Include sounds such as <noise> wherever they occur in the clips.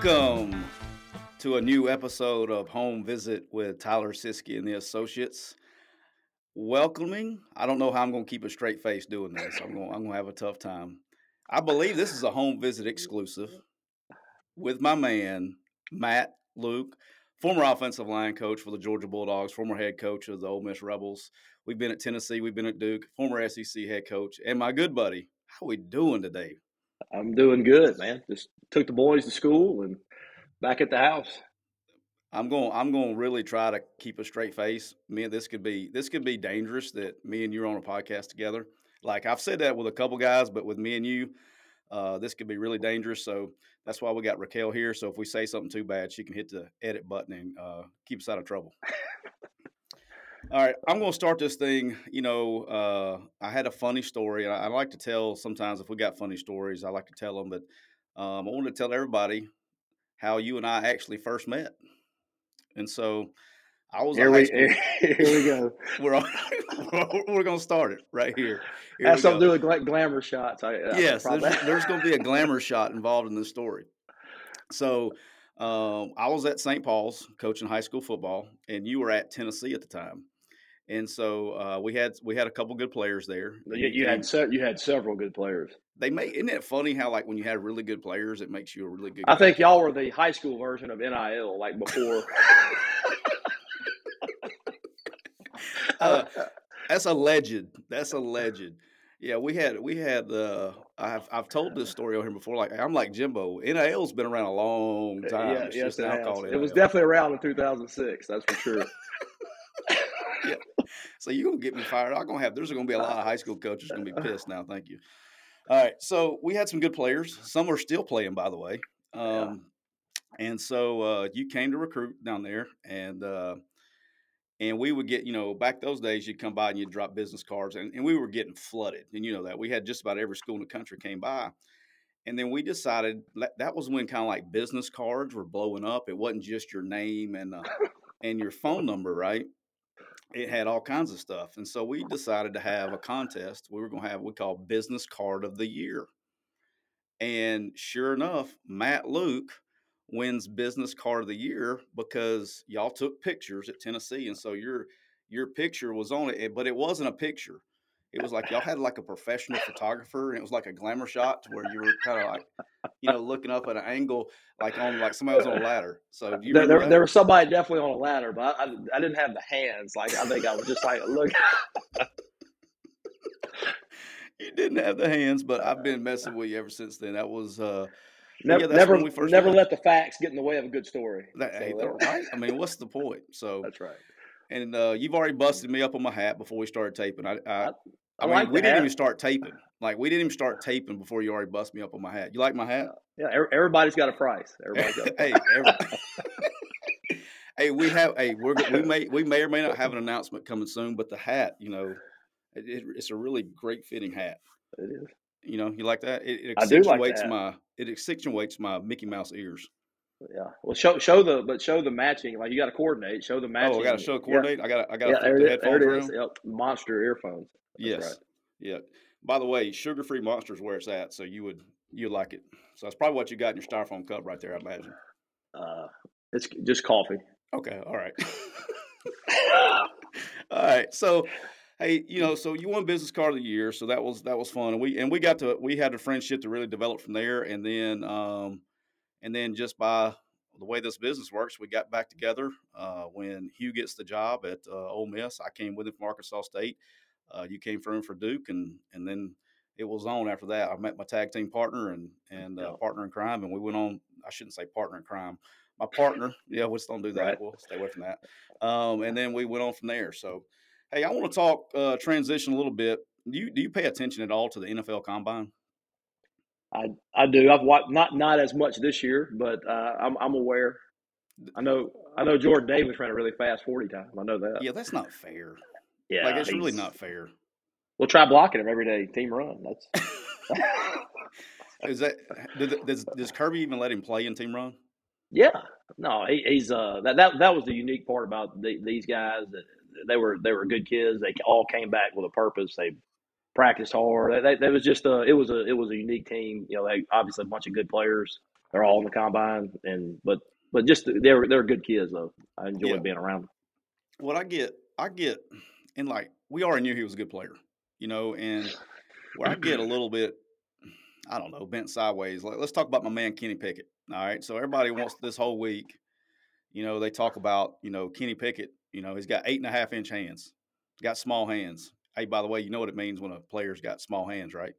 Welcome to a new episode of Home Visit with Tyler Siskey and the Associates. Welcoming. I don't know how I'm going to keep a straight face doing this. I'm going. I'm going to have a tough time. I believe this is a home visit exclusive with my man Matt Luke, former offensive line coach for the Georgia Bulldogs, former head coach of the Ole Miss Rebels. We've been at Tennessee, we've been at Duke, former SEC head coach, and my good buddy. How are we doing today? I'm doing good, man. Just took the boys to school and back at the house. I'm going. I'm going to really try to keep a straight face. Man, this could be this could be dangerous that me and you're on a podcast together. Like I've said that with a couple guys, but with me and you, uh, this could be really dangerous. So that's why we got Raquel here. So if we say something too bad, she can hit the edit button and uh, keep us out of trouble. <laughs> All right, I'm going to start this thing. You know, uh, I had a funny story, and I, I, like to tell sometimes if we got funny stories, I like to tell them. But um, I wanted to tell everybody how you and I actually first met. And so I was here. We, <laughs> here we go. <laughs> we're on, <laughs> we're going to start it right here. here Has something to do with gla- glamour shots. I, I yes, there's, there's going to be a glamour shot involved in this story. So um, I was at St. Paul's coaching high school football, and you were at Tennessee at the time and so uh, we had we had a couple good players there. You, you had se- you had several good players. They make isn't it funny how like when you have really good players, it makes you a really good. I think y'all were the high school version of NIL, like before. <laughs> uh, that's a legend. That's a legend. Yeah, we had we had. Uh, I've I've told this story on here before. Like I'm like Jimbo. NIL's been around a long time. Yeah, yes, it, it, it was definitely around in 2006. That's for sure. So you're gonna get me fired. I'm gonna have there's gonna be a lot of high school coaches gonna be <laughs> pissed now. Thank you. All right. So we had some good players. Some are still playing, by the way. Um, yeah. and so uh, you came to recruit down there and uh, and we would get, you know, back those days you'd come by and you'd drop business cards and, and we were getting flooded. And you know that. We had just about every school in the country came by. And then we decided that was when kind of like business cards were blowing up. It wasn't just your name and uh, and your phone number, right? It had all kinds of stuff. And so we decided to have a contest. We were going to have what we call Business Card of the Year. And sure enough, Matt Luke wins Business Card of the Year because y'all took pictures at Tennessee. And so your your picture was on it, eh, but it wasn't a picture. It was like y'all had like a professional photographer, and it was like a glamour shot to where you were kind of like, you know, looking up at an angle, like on like somebody was on a ladder. So there, there, there, was somebody definitely on a ladder, but I, I, I, didn't have the hands. Like I think I was just like, look. <laughs> you didn't have the hands, but I've been messing <laughs> with you ever since then. That was. uh Never, yeah, never, never let the facts get in the way of a good story. That, so, hey, right. I mean, what's the point? So that's right. And uh, you've already busted me up on my hat before we started taping. I, I, I, I mean, like we didn't hat. even start taping. <sighs> Like we didn't even start taping before you already busted me up on my hat. You like my hat? Yeah, everybody's got a price. Everybody's got a <laughs> price. hey, everybody. <laughs> <laughs> hey, we have. Hey, we're, we may we may or may not have an announcement coming soon, but the hat, you know, it, it, it's a really great fitting hat. It is. You know, you like that? It, it accentuates like my it accentuates my Mickey Mouse ears. Yeah. Well, show show the but show the matching. Like you got to coordinate. Show the matching. Oh, I got to show coordinate. Yeah. I got I got yeah, there, the headphones there it is. Yep. Monster earphones. That's yes. Right. Yeah. By the way, sugar free monsters where it's at, so you would you like it. So that's probably what you got in your styrofoam cup right there, I imagine. Uh, it's just coffee. Okay. All right. <laughs> all right. So hey, you know, so you won business card of the year, so that was that was fun, and we and we got to we had a friendship to really develop from there, and then um, and then just by the way this business works, we got back together uh, when Hugh gets the job at uh, Ole Miss. I came with him from Arkansas State. Uh, you came for him for Duke, and and then it was on after that. I met my tag team partner and and uh, partner in crime, and we went on. I shouldn't say partner in crime. My partner, yeah, we just don't do that. Right. We'll stay away from that. Um, and then we went on from there. So, hey, I want to talk uh, transition a little bit. Do you do you pay attention at all to the NFL Combine? I I do. I've watched not not as much this year, but uh, I'm I'm aware. I know I know Jordan Davis ran a really fast forty time. I know that. Yeah, that's not fair. Yeah, like it's really not fair. We'll try blocking him every day. Team run. That's. <laughs> <laughs> Is that does, does Kirby even let him play in team run? Yeah, no, he, he's uh that, that that was the unique part about the, these guys. that They were they were good kids. They all came back with a purpose. They practiced hard. That, that, was just a it was a it was a unique team. You know, they obviously a bunch of good players. they're all in the combine, and but but just they're they're good kids though. I enjoy Yeah. being around them. What I get, I get, and like we already knew he was a good player, you know, and where I get a little bit, I don't know, bent sideways. Like let's talk about my man Kenny Pickett. All right, so everybody wants this whole week, you know, they talk about you know Kenny Pickett. You know, he's got eight and a half inch hands, got small hands. Hey, by the way, you know what it means when a player's got small hands, right?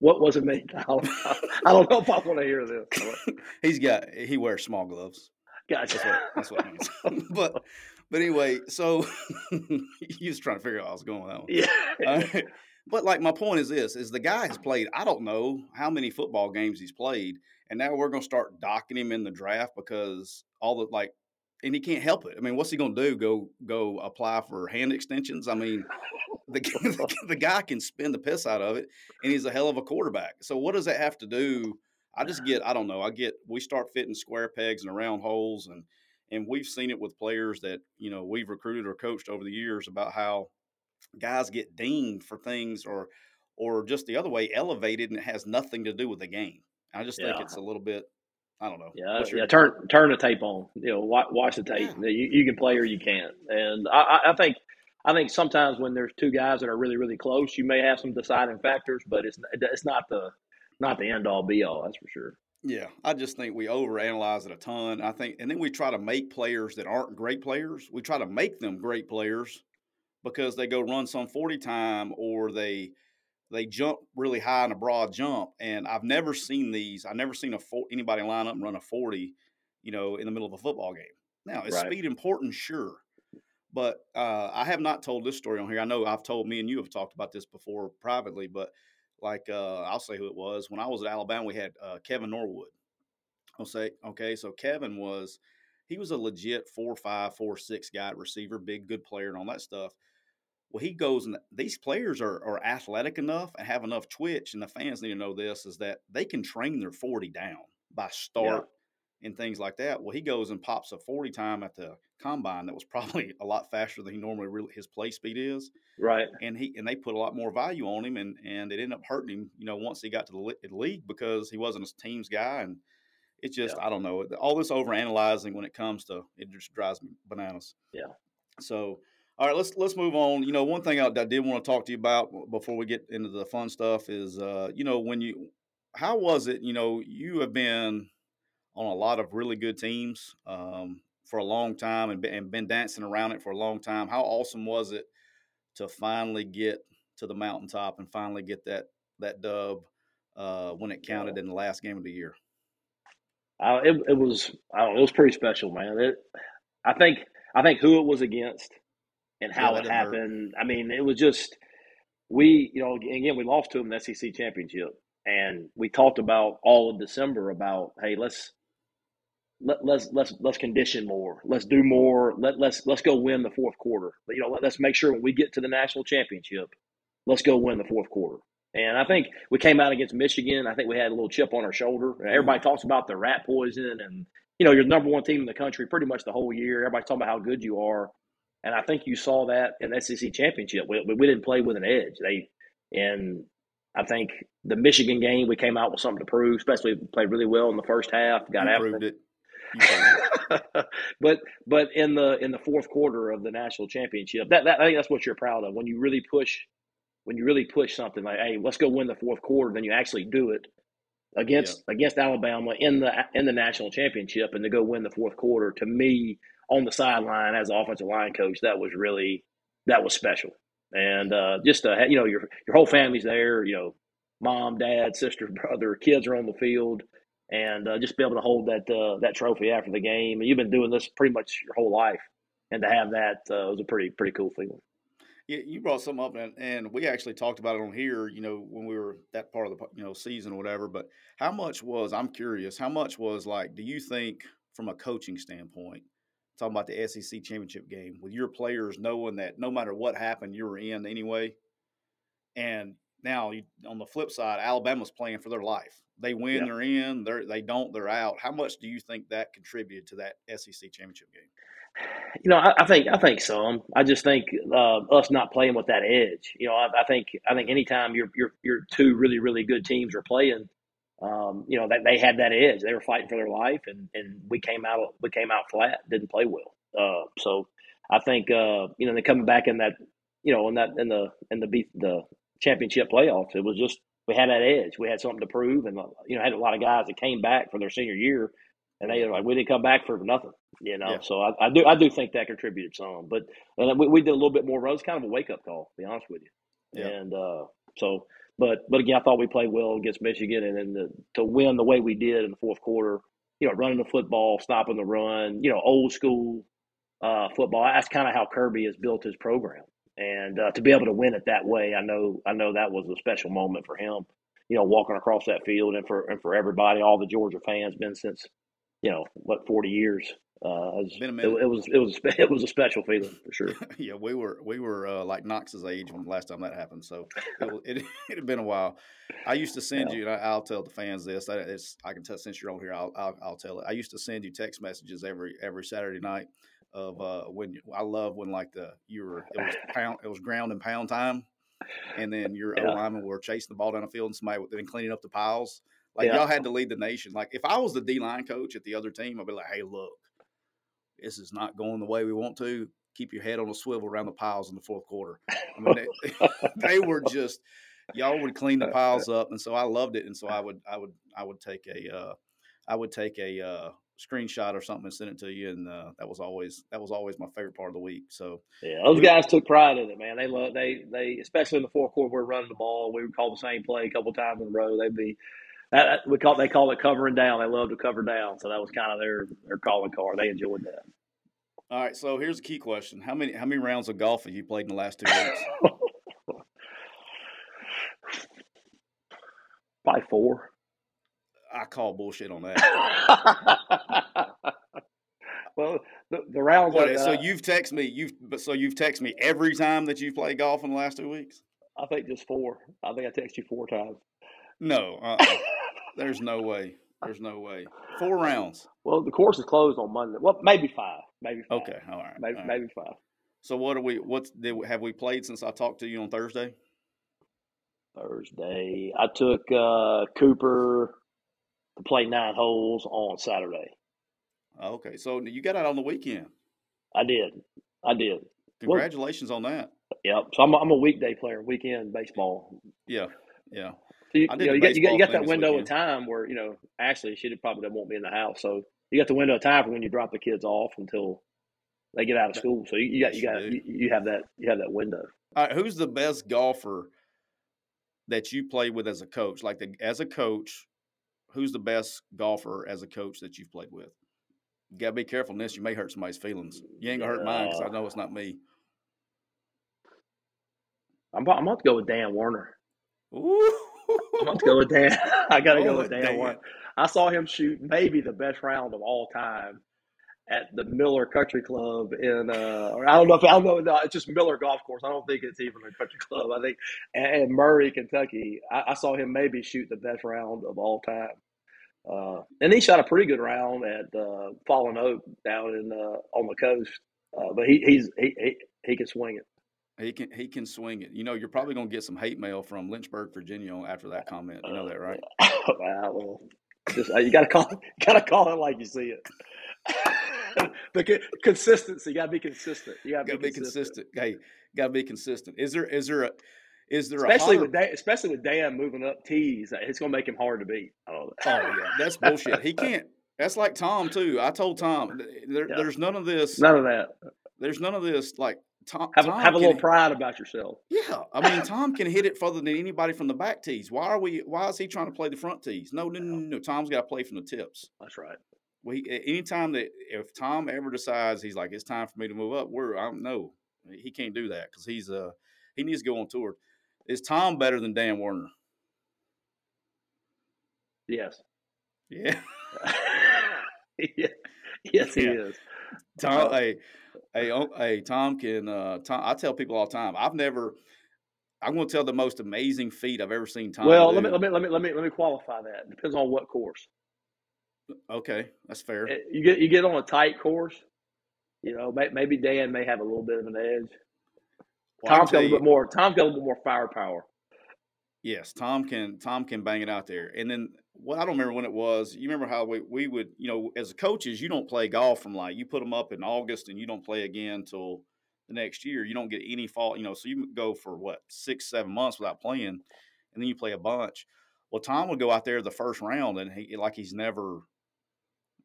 What was it mean? <laughs> I don't, I don't know if I want to hear this. <laughs> He's got he wears small gloves. Gotcha. That's what that's what it means. <laughs> Oh, but oh. but anyway, so he was trying to figure out how I was going with that one. yeah. Right. But like my point is this: is the guy has played. I don't know how many football games he's played, and now we're going to start docking him in the draft because all the like, and he can't help it. I mean, what's he going to do? Go go apply for hand extensions? I mean, the <laughs> the, the guy can spin the piss out of it, and he's a hell of a quarterback. So what does that have to do? I just get I don't know. I get we start fitting square pegs in round holes, and and we've seen it with players that you know we've recruited or coached over the years about how guys get dinged for things or or just the other way elevated and it has nothing to do with the game. I just think it's a little bit I don't know. Yeah, yeah. Turn turn the tape on. You know, watch, watch the tape. Yeah. You, you can play or you can't. And I, I- I think I think sometimes when there's two guys that are really really close, you may have some deciding factors, but it's it's not the not the end all be all. That's for sure. Yeah, I just think we overanalyze it a ton. I think, and then we try to make players that aren't great players. We try to make them great players because they go run some forty time or they they jump really high in a broad jump. And I've never seen these. I've never seen a four, anybody line up and run a forty, you know, in the middle of a football game. Now, is Right. speed important? Sure, but uh, I have not told this story on here. I know I've told me and you have talked about this before privately, but like uh, I'll say who it was. When I was at Alabama, we had uh, Kevin Norwood. I'll say okay. So Kevin was he was a legit four five four six guy receiver, big good player and all that stuff. Well, he goes and these players are are athletic enough and have enough twitch, and the fans need to know this is that they can train their forty down by start and things like that. Well, he goes and pops a forty time at the combine that was <laughs> probably a lot faster than he normally really his play speed is Right. and he and they put a lot more value on him, and and it ended up hurting him. You know, once he got to the the league because he wasn't a team's guy, and it's just I don't know all this over analyzing when it comes to it just drives me bananas. Yeah. So all right, let's let's move on. You know, one thing I, I did want to talk to you about before we get into the fun stuff is, uh, you know, when you how was it? You know, you have been on a lot of really good teams um, for a long time and been, and been dancing around it for a long time. How awesome was it to finally get to the mountaintop and finally get that that dub uh, when it counted in the last game of the year? Uh, it, it was I don't know, it was pretty special, man. It, I think I think who it was against and how Yeah, it didn't hurt. happened. I mean, it was just we, you know, again we lost to them in the SEC championship, and we talked about all of December about hey, let's let, let's let's let's condition more, let's do more, let let's let's go win the fourth quarter. You know, let, let's make sure when we get to the national championship, let's go win the fourth quarter. And I think we came out against Michigan. I think we had a little chip on our shoulder. Everybody mm-hmm. talks about the rat poison, and you know you're the number one team in the country pretty much the whole year. Everybody's talking about how good you are, and I think you saw that in the SEC championship. We, we didn't play with an edge. They and I think the Michigan game we came out with something to prove. Especially played really well in the first half. Got you after proved it. <laughs> It. but but in the in the fourth quarter of the national championship, that, that I think that's what you're proud of when you really push when you really push something like, hey, let's go win the fourth quarter, then you actually do it against against Alabama in the in the national championship, and to go win the fourth quarter. To me, on the sideline as an offensive line coach, that was really that was special, and uh, just to, you know your your whole family's there, you know, mom, dad, sister, <laughs> brother, kids are on the field and uh, just be able to hold that uh, that trophy after the game. And you've been doing this pretty much your whole life, and to have that uh, was a pretty pretty cool feeling. Yeah, you brought something up, and, and we actually talked about it on here. You know, when we were that part of the you know season or whatever. But how much was I'm curious? How much was like? Do you think from a coaching standpoint, talking about the SEC championship game, with your players knowing that no matter what happened, you were in anyway, and now you, on the flip side, Alabama's playing for their life. They win, Yeah. they're in. They they don't, they're out. How much do you think that contributed to that SEC championship game? You know, I, I think I think some. I just think uh, us not playing with that edge. You know, I, I think I think anytime you're you're you're two really really good teams are playing, um, you know, that they had that edge. They were fighting for their life, and, and we came out we came out flat. Didn't play well. Uh, so I think uh, you know, they coming back in that you know in that in the in the beat the championship playoffs. It was just we had that edge. We had something to prove, and you know, had a lot of guys that came back for their senior year, and they were like, we didn't come back for nothing. You know, yeah. so I, I, do I do think that contributed some, but and we, we did a little bit more. It was kind of a wake up call, to be honest with you. Yeah. And uh, so, but but again, I thought we played well against Michigan, and then the, to win the way we did in the fourth quarter, you know, running the football, stopping the run, you know, old school uh, football. That's kind of how Kirby has built his program, and uh, to be able to win it that way, I know I know that was a special moment for him. You know, walking across that field, and for and for everybody, all the Georgia fans, been since you know what forty years. Uh, it, was, it, it, was it was <laughs> it was a special feeling for sure. <laughs> yeah, we were we were uh, like Knox's age when the last time that happened, so it, it, <laughs> it had been a while. I used to send yeah. you, and I, will tell the fans this. I, I can tell since you're on here, I'll, I'll, I'll tell it. I used to send you text messages every every Saturday night of uh, when I love when like the you were it was pound it was ground and pound time, and then your yeah. O linemen were chasing the ball down the field and somebody then cleaning up the piles. Like yeah. y'all had to lead the nation. Like if I was the D line coach at the other team, I'd be like, "Hey, look, this is not going the way we want to. Keep your head on a swivel around the piles in the fourth quarter." I mean, they, <laughs> they were just y'all would clean the piles up, and so I loved it. And so I would, I would, I would take a, uh, I would take a uh, screenshot or something and send it to you, and uh, that was always that was always my favorite part of the week. So yeah, those guys took pride in it, man. They love they they especially in the fourth quarter, we're running the ball. We would call the same play a couple times in a row. They'd be that, we call they call it covering down. They love to cover down, so that was kind of their their calling card. They enjoyed that. All right, so here's a key question: How many how many rounds of golf have you played in the last two weeks? <laughs> Probably four. I call bullshit on that. <laughs> well, the, the rounds. What, so uh, you've texted me. You've so you've texted me every time that you've played golf in the last two weeks. I think just four. I think I texted you four times. No, uh-uh. There's no way. There's no way. Four rounds. Well, the course is closed on Monday. Well, maybe five. Maybe five. Okay. All right. Maybe all right. maybe five. So what are we? What's did have we played since I talked to you on Thursday? Thursday, I took uh, Cooper to play nine holes on Saturday. Okay, so you got out on the weekend. I did. I did. Congratulations well, on that. Yep. So I'm, I'm a weekday player, weekend baseball. Yeah. Yeah. So you, you, know, you, got, you, got, you got that window of time where you know Ashley she probably won't be in the house, so you got the window of time for when you drop the kids off until they get out of school. So you, you got you got you, you, have that you have that window. All right, who's the best golfer that you play with as a coach? Like the, as a coach, who's the best golfer as a coach that you've played with? You gotta be careful in this. You may hurt somebody's feelings. You ain't gonna hurt mine because I know it's not me. I'm, I'm about to go with Dan Warner. Ooh. I'm going <laughs> to go with Dan. I got to oh, go with Dan. Dan. I saw him shoot maybe the best round of all time at the Miller Country Club in, uh, or I don't know if I don't know, no, it's just Miller Golf Course. I don't think it's even a country club. I think in Murray, Kentucky. I, I, saw him maybe shoot the best round of all time. Uh, and he shot a pretty good round at uh, Fallen Oak down in uh, on the coast. Uh, but he he's he, he he can swing it. He can he can swing it. You know, you're probably going to get some hate mail from Lynchburg, Virginia, after that comment. You know that, right? <laughs> wow. Well, just uh, you got to call <laughs> got to call it like you see it. <laughs> the consistency, you got to be consistent. You got to be, be consistent. Hey, got to be consistent. Is there is there a is there especially with Dan, especially with Dan moving up tees? It's going to make him hard to beat. Oh, oh yeah, that's bullshit. He can't. That's like Tom too. I told Tom there, yeah. there's none of this. None of that. There's none of this like Tom, have, Tom have a little pride about yourself. Yeah, I mean, <laughs> Tom can hit it further than anybody from the back tees. Why are we? Why is he trying to play the front tees? No, no, no, no. Tom's got to play from the tips. That's right. We anytime that if Tom ever decides he's like it's time for me to move up, we're I don't know he can't do that because he's uh he needs to go on tour. Is Tom better than Dan Warner? Yes. Yeah. <laughs> yeah. Yes, he yeah. is. <laughs> Tom, hey, Hey, oh, hey, Tom can. Uh, Tom, I tell people all the time. I've never. I'm going to tell the most amazing feat I've ever seen Tom. Well, do. let me let me let me let me let me qualify that. Depends on what course. Okay, that's fair. Eh, you get you get on a tight course. You know, maybe Dan may have a little bit of an edge. Well, Tom's got a little bit more. Tom's got a little bit more firepower. Yes, Tom can. Tom can bang it out there, and then well, I don't remember when it was. You remember how we, we would, you know, as coaches, you don't play golf from like you put them up in August and you don't play again until the next year. You don't get any fall, you know. So you go for what six, seven months without playing, and then you play a bunch. Well, Tom would go out there the first round and he like he's never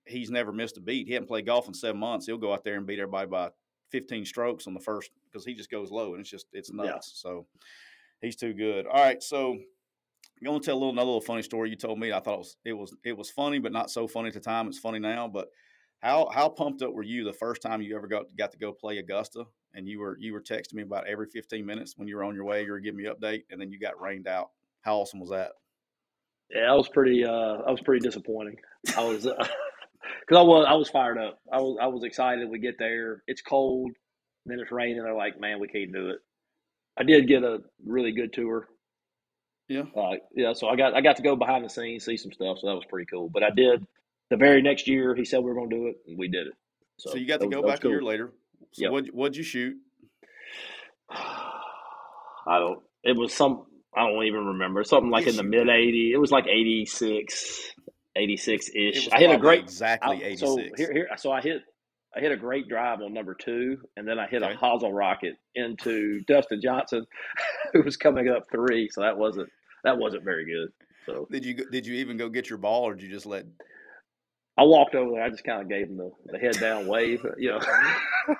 he's never missed a beat. He hadn't played golf in seven months. He'll go out there and beat everybody by 15 strokes on the first because he just goes low and it's just it's nuts. Yeah. So he's too good. All right, so I'm going to tell a little another little funny story you told me. I thought it was it was it was funny, but not so funny at the time. It's funny now, but how how pumped up were you the first time you ever got got to go play Augusta? And you were you were texting me about every 15 minutes when you were on your way. You were giving me update, and then you got rained out. How awesome was that? Yeah, I was pretty. Uh, I was pretty disappointing. I was because uh, <laughs> I was I was fired up. I was I was excited. We get there. It's cold. Then it's raining. They're like, man, we can't do it. I did get a really good tour. Yeah. Uh, yeah. So I got I got to go behind the scenes, see some stuff. So that was pretty cool. But I did the very next year. He said we were going to do it, and we did it. So, so you got to was, go back cool. a year later. So yep. what what'd you shoot? <sighs> I don't. It was some. I don't even remember. Something like in the mid 80. It was like 86, 86 ish. I hit a great exactly 86. So here, here, so I hit I hit a great drive on number two, and then I hit okay. a hosel rocket into Dustin Johnson, <laughs> who was coming up three. So that wasn't that wasn't very good. So did you did you even go get your ball, or did you just let? I walked over there. I just kind of gave him the, the head down wave. You know. <laughs>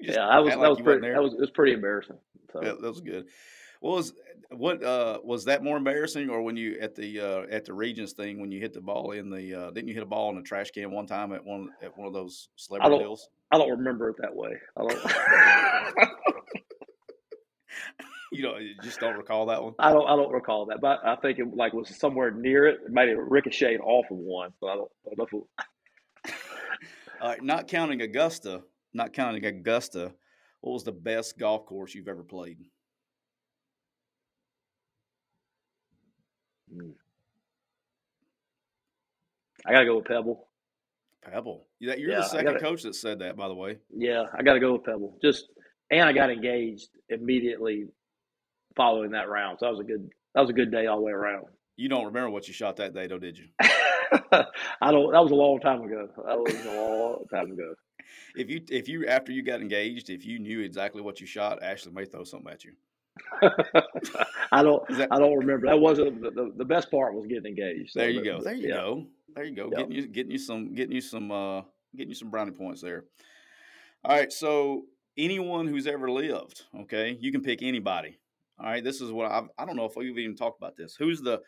yeah, I was that like was pretty that was it was pretty embarrassing. So yeah, that was good. What was what uh, was that more embarrassing, or when you at the uh, at the Regions thing when you hit the ball in the uh, didn't you hit a ball in a trash can one time at one at one of those celebrity I deals? I don't remember it that way. I don't. <laughs> <laughs> you don't you just don't recall that one. I don't. I don't recall that, but I think it like was somewhere near it. It might have ricocheted off of one, but I don't, I don't know. <laughs> All right, not counting Augusta, not counting Augusta. What was the best golf course you've ever played? Mm. I gotta go with Pebble. Pebble. You're yeah, the second gotta, coach that said that, by the way. Yeah, I got to go with Pebble. Just and I got engaged immediately following that round. So that was a good that was a good day all the way around. You don't remember what you shot that day, though, did you? <laughs> I don't. That was a long time ago. That was a long time ago. <laughs> If you if you after you got engaged, if you knew exactly what you shot, Ashley may throw something at you. <laughs> I don't. That, I don't remember. That wasn't the, the, the, best part. Was getting engaged. So there you go. There you yeah. go. There you go. Getting you getting you some getting you some uh getting you some brownie points there. All right. So anyone who's ever lived, okay, you can pick anybody. All right. This is what I've, I don't know if we've even talked about this. Who's the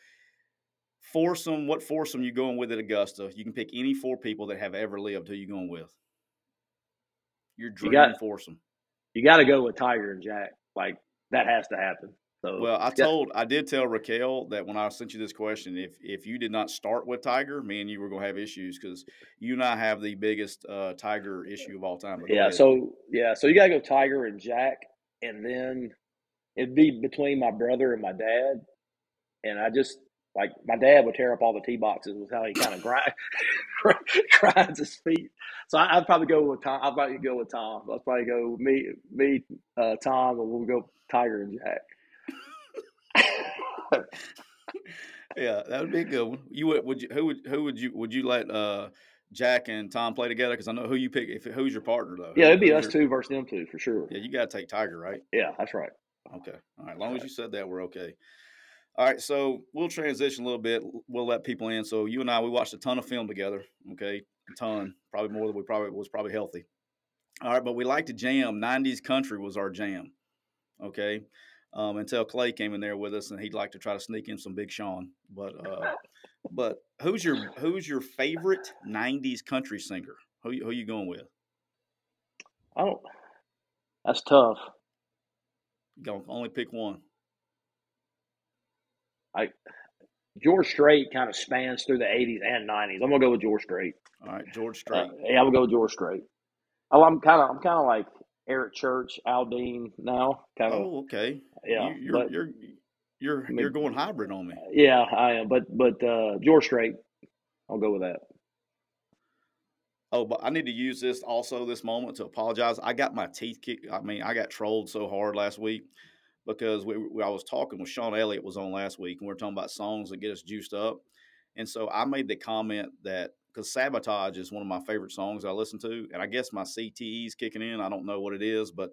foursome? What foursome you going with at Augusta? You can pick any four people that have ever lived. Who you going with? Your dream you got, foursome. You got to go with Tiger and Jack. Like that has to happen. So, well, I told, I did tell Raquel that when I sent you this question, if if you did not start with Tiger, me and you were going to have issues because you and I have the biggest uh, Tiger issue of all time. Yeah. So yeah. So you got to go Tiger and Jack, and then it'd be between my brother and my dad, and I just like my dad would tear up all the tee boxes with how he kind of grind, <laughs> grinds his feet. So I, would probably go with Tom. I'd probably go with Tom. I'd probably go with me, me, uh, Tom, and we'll go Tiger and Jack. <laughs> yeah, that would be a good one. You would, would you, who would, who would you, would you let uh, Jack and Tom play together? Because I know who you pick. If who's your partner though? Yeah, it'd be us two versus them two for sure. Yeah, you got to take Tiger, right? Yeah, that's right. Okay, all right. As long as you said that, we're okay. All right, so we'll transition a little bit. We'll let people in. So you and I, we watched a ton of film together. Okay, a ton, probably more than we probably was probably healthy. All right, but we like to jam. '90s country was our jam. Okay, um, until Clay came in there with us, and he'd like to try to sneak in some Big Sean. But uh, but who's your who's your favorite '90s country singer? Who who you going with? I don't. That's tough. Can only pick one. I George Strait kind of spans through the '80s and '90s. I'm gonna go with George Strait. All right, George Strait. Uh, yeah, I'm gonna go with George Strait. Oh, I'm kind of I'm kind of like Eric Church, Aldean now. Kind of. Oh, okay. Yeah, you, are you're you're I mean, you're going hybrid on me. Yeah, I am. But but uh, George Strait, I'll go with that. Oh, but I need to use this also this moment to apologize. I got my teeth kicked. I mean, I got trolled so hard last week because we, we, I was talking with Shawn Elliott was on last week, and we are talking about songs that get us juiced up. And so I made the comment that because Sabotage is one of my favorite songs I listen to, and I guess my CTE is kicking in. I don't know what it is, but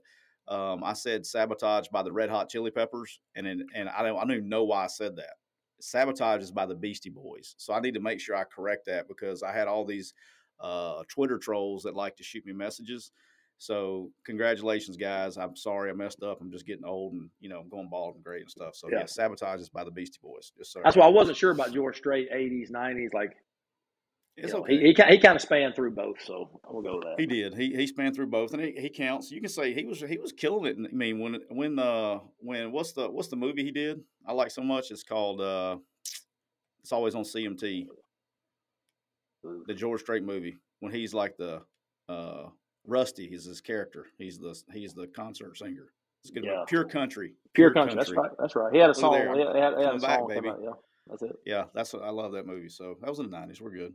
um, I said Sabotage by the Red Hot Chili Peppers, and and, and I don't I don't even know why I said that. Sabotage is by the Beastie Boys, so I need to make sure I correct that because I had all these uh, Twitter trolls that like to shoot me messages. So congratulations, guys. I'm sorry I messed up. I'm just getting old and you know I'm going bald and gray and stuff. So yeah, yeah sabotage is by the Beastie Boys. Yes, sir. That's why I wasn't sure about George Strait, 80s, 90s. Like it's know, okay. He, he, he kind of spanned through both, so we'll go with that. He did. He he spanned through both, and he, he counts. You can say he was he was killing it. I mean, when when uh when what's the what's the movie he did? I like so much. It's called uh, it's always on CMT. The George Strait movie when he's like the uh Rusty is his character. He's the he's the concert singer. It's good. Yeah. Pure country. Pure, Pure country. country. That's right. That's right. He had a song. He had, he had, he had a back, song. Baby. Out, yeah. That's it. Yeah, that's what I love that movie. So that was in the nineties. We're good.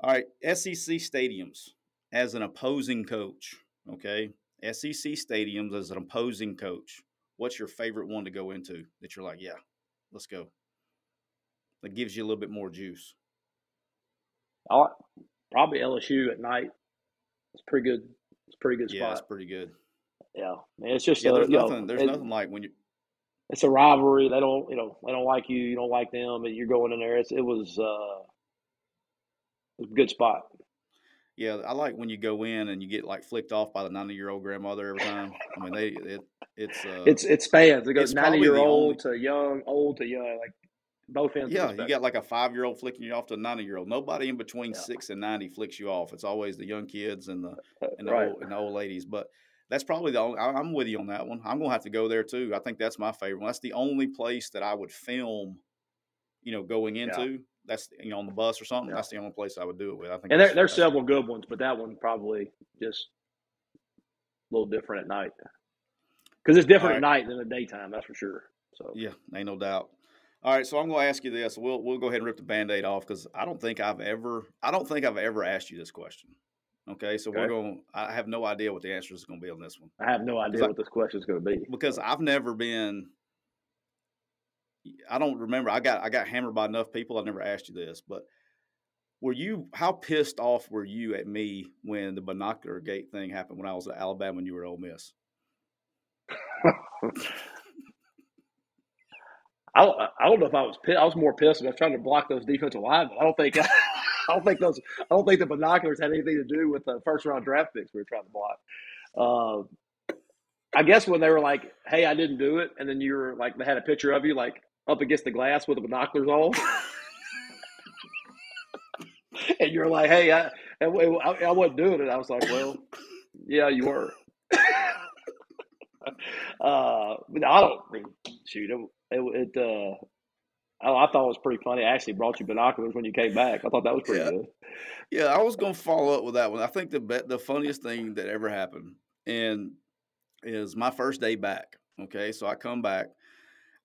All right, SEC stadiums as an opposing coach. Okay, SEC stadiums as an opposing coach. What's your favorite one to go into that you're like, yeah, let's go. That gives you a little bit more juice. I, probably LSU at night. It's pretty good. It's pretty good spot. Yeah, it's pretty good. Yeah, man, it's just yeah. There's nothing. Know, there's it, nothing like when you. It's a rivalry. They don't, you know, they don't like you. You don't like them, and you're going in there. It's, it was. uh a good spot. Yeah, I like when you go in and you get like flicked off by the ninety year old grandmother every time. I mean, they it it's uh, it's it spans. It goes ninety year old only... to young, old to young, like both ends. Yeah, you got like a five year old flicking you off to a ninety year old. Nobody in between yeah. six and ninety flicks you off. It's always the young kids and the <laughs> and the, right. old, and the old ladies. But that's probably the only. I'm with you on that one. I'm gonna have to go there too. I think that's my favorite. One. That's the only place that I would film. You know, going into. Yeah that's you know on the bus or something. Yeah. That's the only place I would do it with. I think. And there, there's several good ones, but that one probably just a little different at night because it's different right. at night than the daytime. That's for sure. So yeah, ain't no doubt. All right, so I'm going to ask you this. We'll we'll go ahead and rip the band-aid off because I don't think I've ever I don't think I've ever asked you this question. Okay, so okay. we're going. I have no idea what the answer is going to be on this one. I have no idea what I, this question is going to be because I've never been I don't remember. I got I got hammered by enough people. I never asked you this, but were you how pissed off were you at me when the binocular gate thing happened when I was at Alabama and you were at Ole Miss? <laughs> I, I don't know if I was pissed. I was more pissed. I was trying to block those defensive linemen. I don't think <laughs> I don't think those I don't think the binoculars had anything to do with the first round draft picks we were trying to block. Uh, I guess when they were like, "Hey, I didn't do it," and then you were like, they had a picture of you, like up against the glass with the binoculars on. <laughs> and you're like, hey, I, I, I wasn't doing it. I was like, well, yeah, you were. <laughs> uh, I don't shoot, it, it, uh, I, I, thought it was pretty funny. I actually brought you binoculars when you came back. I thought that was pretty yeah. good. Yeah, I was going to follow up with that one. I think the the funniest thing that ever happened and is my first day back. Okay, so I come back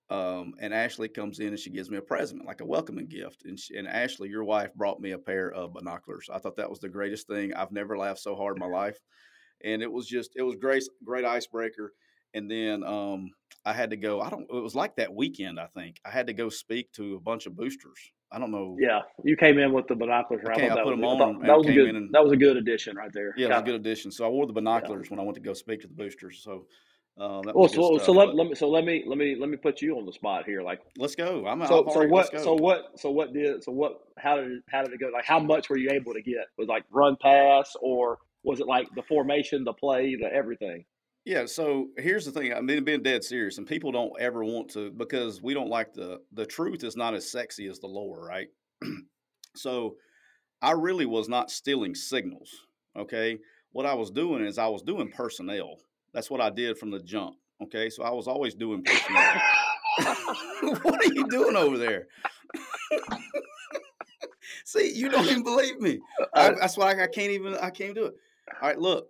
um, and Ashley comes in and she gives me a present, like a welcoming gift. And, she, and Ashley, your wife, brought me a pair of binoculars. I thought that was the greatest thing. I've never laughed so hard in my life. And it was just, it was great, great icebreaker. And then um, I had to go. I don't. It was like that weekend. I think I had to go speak to a bunch of boosters. I don't know. Yeah, you came in with the binoculars. I, I, I put them on. That was a good. And, that was a good addition right there. Yeah, it was a good addition. So I wore the binoculars yeah. when I went to go speak to the boosters. So uh, well, so, stuff, so let, let, me so let me let me let me put you on the spot here. Like, let's go. I'm so so what so what so what did so what how did how did it go? Like, how much were you able to get? Was like run pass or was it like the formation, the play, the everything? Yeah. So here's the thing. I mean, being dead serious, and people don't ever want to because we don't like the the truth is not as sexy as the lore, right? <clears throat> so I really was not stealing signals. Okay. What I was doing is I was doing personnel that's what I did from the jump. Okay, so I was always doing personnel. <laughs> <laughs> what are you doing over there? <laughs> See, you don't even believe me. I, that's why I, I can't even. I can't do it. All right, look,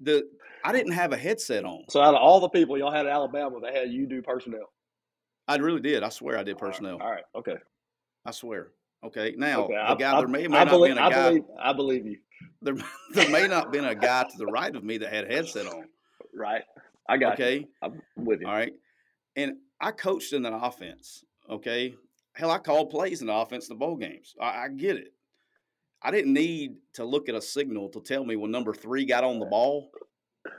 the I didn't have a headset on. So out of all the people y'all had in Alabama, that had you do personnel. I really did. I swear I did personnel. All right. Okay. I swear. Okay. Now okay, the guy I, there may, may not believe, been a guy. Believe, I believe you. There, <laughs> there may not been a guy to the right of me that had a headset on. <laughs> Right. I got okay. You. I'm with you. All right. and I coached in an offense. Okay, hell, I called plays in the offense in the bowl games. I, I get it. I didn't need to look at a signal to tell me when number three got on the ball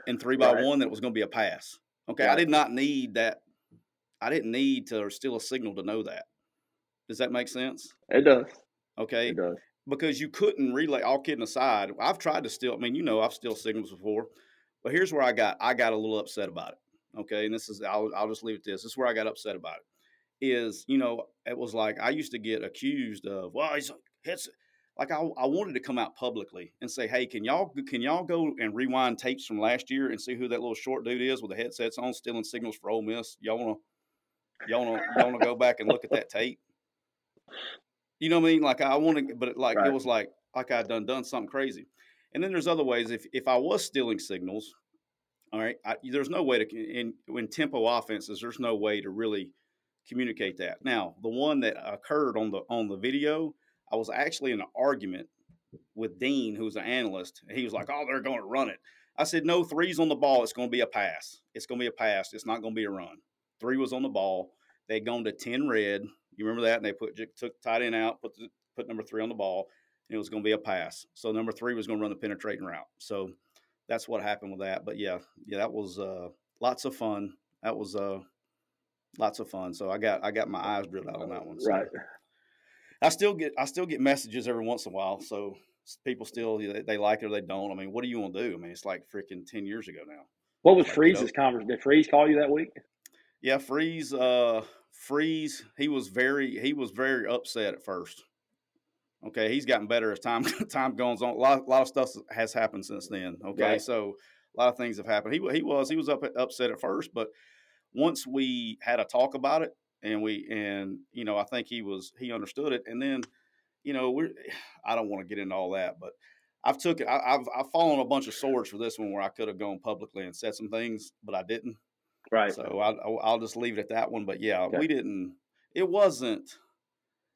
and three by Right. one that it was going to be a pass. Okay, I did not need that. I didn't need to steal a signal to know that. Does that make sense? It does. Okay, It does. because you couldn't relay. All kidding aside, I've tried to steal. I mean, you know, I've steal signals before, but here's where I got. I got a little upset about it. Okay, and this is. I'll. I'll just leave it this. This is where I got upset about it. Is you know, it was like I used to get accused of. Well, he's a hits. Like I, I wanted to come out publicly and say, hey, can y'all can y'all go and rewind tapes from last year and see who that little short dude is with the headsets on, stealing signals for Ole Miss? Y'all wanna y'all wanna y'all wanna go back and look at that tape? You know what I mean? Like I want to, but it, like Right. it was like like I'd done done something crazy. And then there's other ways. If if I was stealing signals, all right, I, there's no way to in in tempo offenses. There's no way to really communicate that. Now, the one that occurred on the on the video, I was actually in an argument with Dean, who's an analyst. He was like, "Oh, they're going to run it." I said, "No, three's on the ball. It's going to be a pass. It's going to be a pass. It's not going to be a run." Three was on the ball. They'd gone to ten red. You remember that? And they put took tight end out, put the, put number three on the ball, and it was going to be a pass. So number three was going to run the penetrating route. So that's what happened with that. But yeah, yeah, that was uh, lots of fun. That was uh, lots of fun. So I got I got my eyes drilled out on that one. So Right. I still get I still get messages every once in a while. So people still they, they like it or they don't. I mean, what do you want to do? I mean, it's like freaking ten years ago now. What was Like, you Freeze's know- conversation? Did Freeze call you that week? Yeah, Freeze. Uh, Freeze. He was very he was very upset at first. Okay, he's gotten better as time <laughs> time goes on. A lot, a lot of stuff has happened since then. Okay, Right. so a lot of things have happened. He he was he was up upset at first, but once we had a talk about it, and we and you know I think he was he understood it, and then you know we're <sighs> I don't want to get into all that, but I've took it. I, I've I've fallen a bunch of swords for this one where I could have gone publicly and said some things, but I didn't. Right. So I'll, I'll- I'll just leave it at that one. But yeah, Okay. we didn't. It wasn't.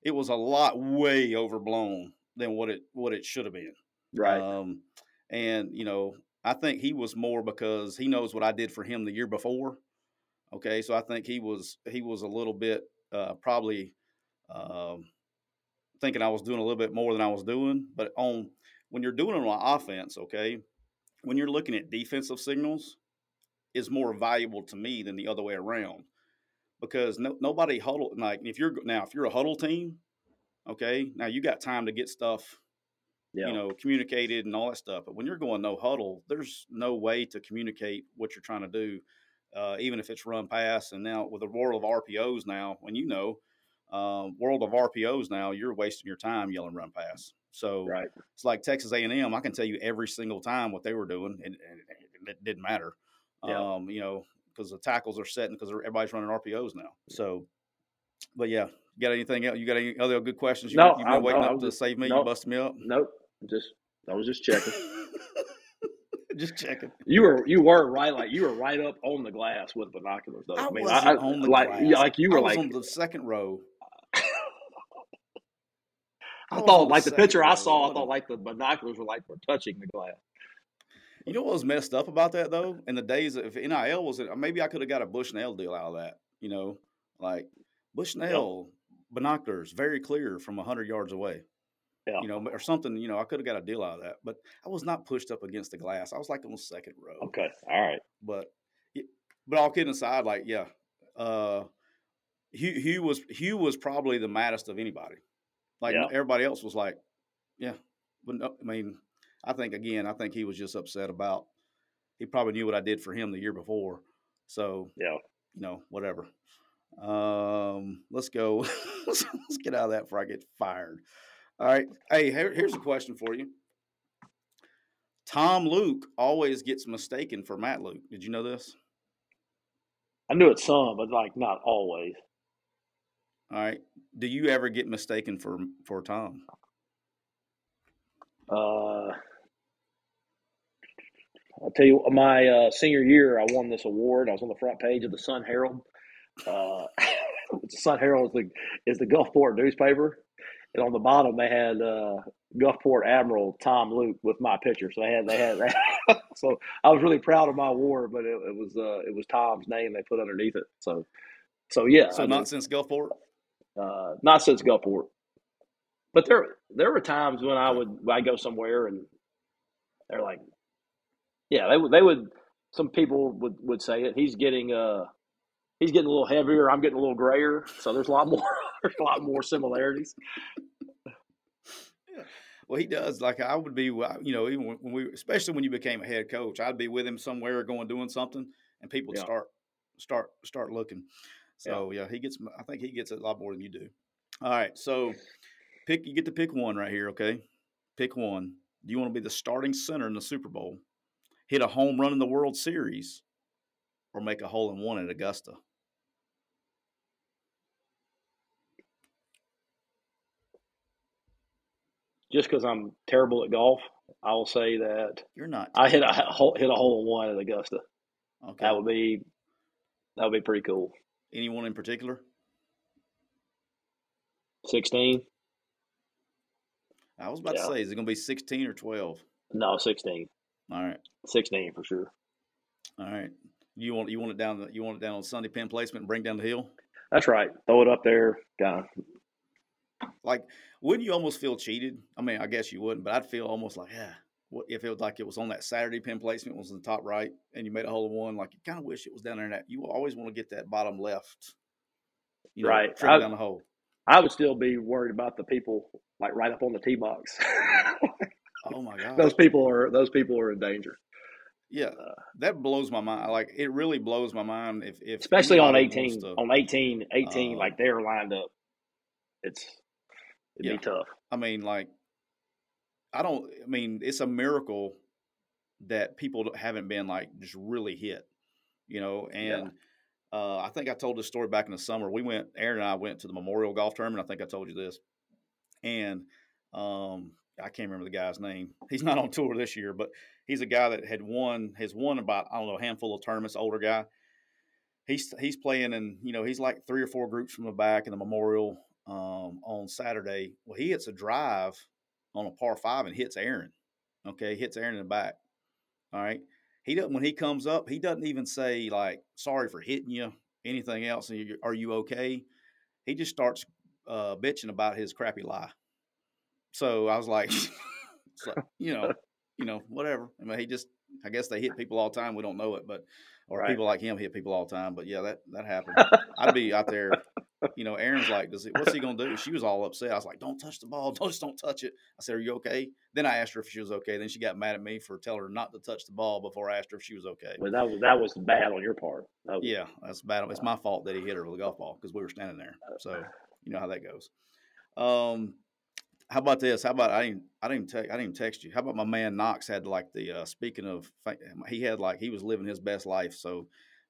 It was a lot way overblown than what it what it should have been. right. Um, and you know, I think he was more because he knows what I did for him the year before. Okay, so I think he was he was a little bit uh, probably um, thinking I was doing a little bit more than I was doing. But on when you're doing it on offense, okay, when you're looking at defensive signals, is more valuable to me than the other way around because no, nobody huddle like if you're now if you're a huddle team, okay, now you got time to get stuff yeah. you know, communicated and all that stuff. But when you're going no huddle, there's no way to communicate what you're trying to do, uh, even if it's run pass. And now with the world of RPOs now, when you know, um, world of RPOs now, you're wasting your time yelling run pass. So right. it's like Texas A&M. I can tell you every single time what they were doing, and, and it didn't matter. Yeah. Um, you know, because the tackles are setting because everybody's running RPOs now. So, but yeah, you got anything else? You got any other good questions? You, No, you've been I- waiting no, up to just- save me. no. You busted me up. Nope. Just I was just checking. Just checking. You were you were right like you were right up on the glass with binoculars though. I mean, wasn't on the like glass. yeah, like you were I was like on the second row. <laughs> I was thought like the second picture I saw, I thought like the binoculars were like were touching the glass. You know what was messed up about that though? In the days of if NIL was it, maybe I could have got a Bushnell deal out of that. You know, like Bushnell binoculars, very clear from hundred yards away. Yeah. You know, or something. You know, I could have got a deal out of that, but I was not pushed up against the glass. I was like on the second row. Okay. All right. But, but all kidding aside, like yeah, uh, Hugh, Hugh was Hugh was probably the maddest of anybody. Like Yeah. everybody else was like, yeah. But no, I mean, I think again, I think he was just upset about. He probably knew what I did for him the year before, so Yeah. you know whatever. Um, let's go. let's, <laughs> let's get out of that before I get fired. All right. Hey, here, here's a question for you. Tom Luke always gets mistaken for Matt Luke. Did you know this? I knew it some, but like not always. All right. Do you ever get mistaken for for Tom? Uh, I'll tell you, my uh, senior year, I won this award. I was on the front page of the Sun Herald. Uh, <laughs> the Sun Herald is the is the Gulfport newspaper, and on the bottom they had uh, Gulfport Admiral Tom Luke with my picture. So they had they had that. <laughs> so I was really proud of my award, but it, it was uh, it was Tom's name they put underneath it. So so yeah. So I not mean, since Gulfport. Uh, not since Gulfport. But there there were times when I would I go somewhere and they're like, yeah, they would they would some people would would say it. He's getting uh he's getting a little heavier. I'm getting a little grayer. So there's a lot more there's a lot more similarities. Well, he does. Like I would be, you know, even when we, especially when you became a head coach, I'd be with him somewhere going doing something, and people would yeah. start start start looking. So yeah. yeah, he gets. I think he gets a lot more than you do. All right, so pick. You get to pick one right here. Okay, pick one. Do you want to be the starting center in the Super Bowl, hit a home run in the World Series, or make a hole in one at Augusta? Just because I'm terrible at golf, I will say that you're not. I hit a hole, hit a hole in one at Augusta. Okay, that would be that would be pretty cool. Anyone in particular? Sixteen. I was about yeah. to say, is it going to be sixteen or twelve? No, sixteen. All right, sixteen for sure. All right. You want you want it down you want it down on Sunday pin placement and bring down the hill. That's right. Throw it up there, kind of. Like, wouldn't you almost feel cheated? I mean, I guess you wouldn't, but I'd feel almost like, yeah, what if it was like it was on that Saturday pin placement was in the top right and you made a hole in one? Like, you kind of wish it was down there. that you always want to get that bottom left, you know, right, I, down the hole. I would still be worried about the people like right up on the tee box. <laughs> oh my god, those people are those people are in danger. Yeah, uh, that blows my mind. Like it really blows my mind if, if especially on 18, to, on 18, 18, uh, like they're lined up. It's it'd yeah. be tough. I mean, like I don't. I mean, it's a miracle that people haven't been like just really hit, you know. And yeah. uh, I think I told this story back in the summer. We went, Aaron and I went to the Memorial Golf Tournament. I think I told you this, and um, I can't remember the guy's name. <laughs> He's not on tour this year, but he's a guy that had won has won about I don't know a handful of tournaments. Older guy. He's he's playing and you know he's like three or four groups from the back in the Memorial um, on Saturday. Well, he hits a drive on a par five and hits Aaron. Okay, hits Aaron in the back. All right. He doesn't when he comes up, he doesn't even say like sorry for hitting you, anything else. Are you okay? He just starts uh, bitching about his crappy lie. So I was like, <laughs> like you know, <laughs> you know, whatever. I mean, he just, I guess they hit people all the time. We don't know it, but or right. people like him hit people all the time. But yeah, that that <laughs> happened. I'd be out there. You know, Aaron's like, "Does he? What's he gonna do?" She was all upset. I was like, "Don't touch the ball. <laughs> Don't just don't touch it." I said, "Are you okay?" Then I asked her if she was okay. Then she got mad at me for telling her not to touch the ball before I asked her if she was okay. Well, that was that was bad on your part. That was, yeah, that's bad. It's my fault that he hit her with a golf ball because we were standing there. So you know how that goes. Um, how about this? How about I didn't I didn't te- I didn't text you. How about my man Knox had like the uh, speaking of he had like he was living his best life. So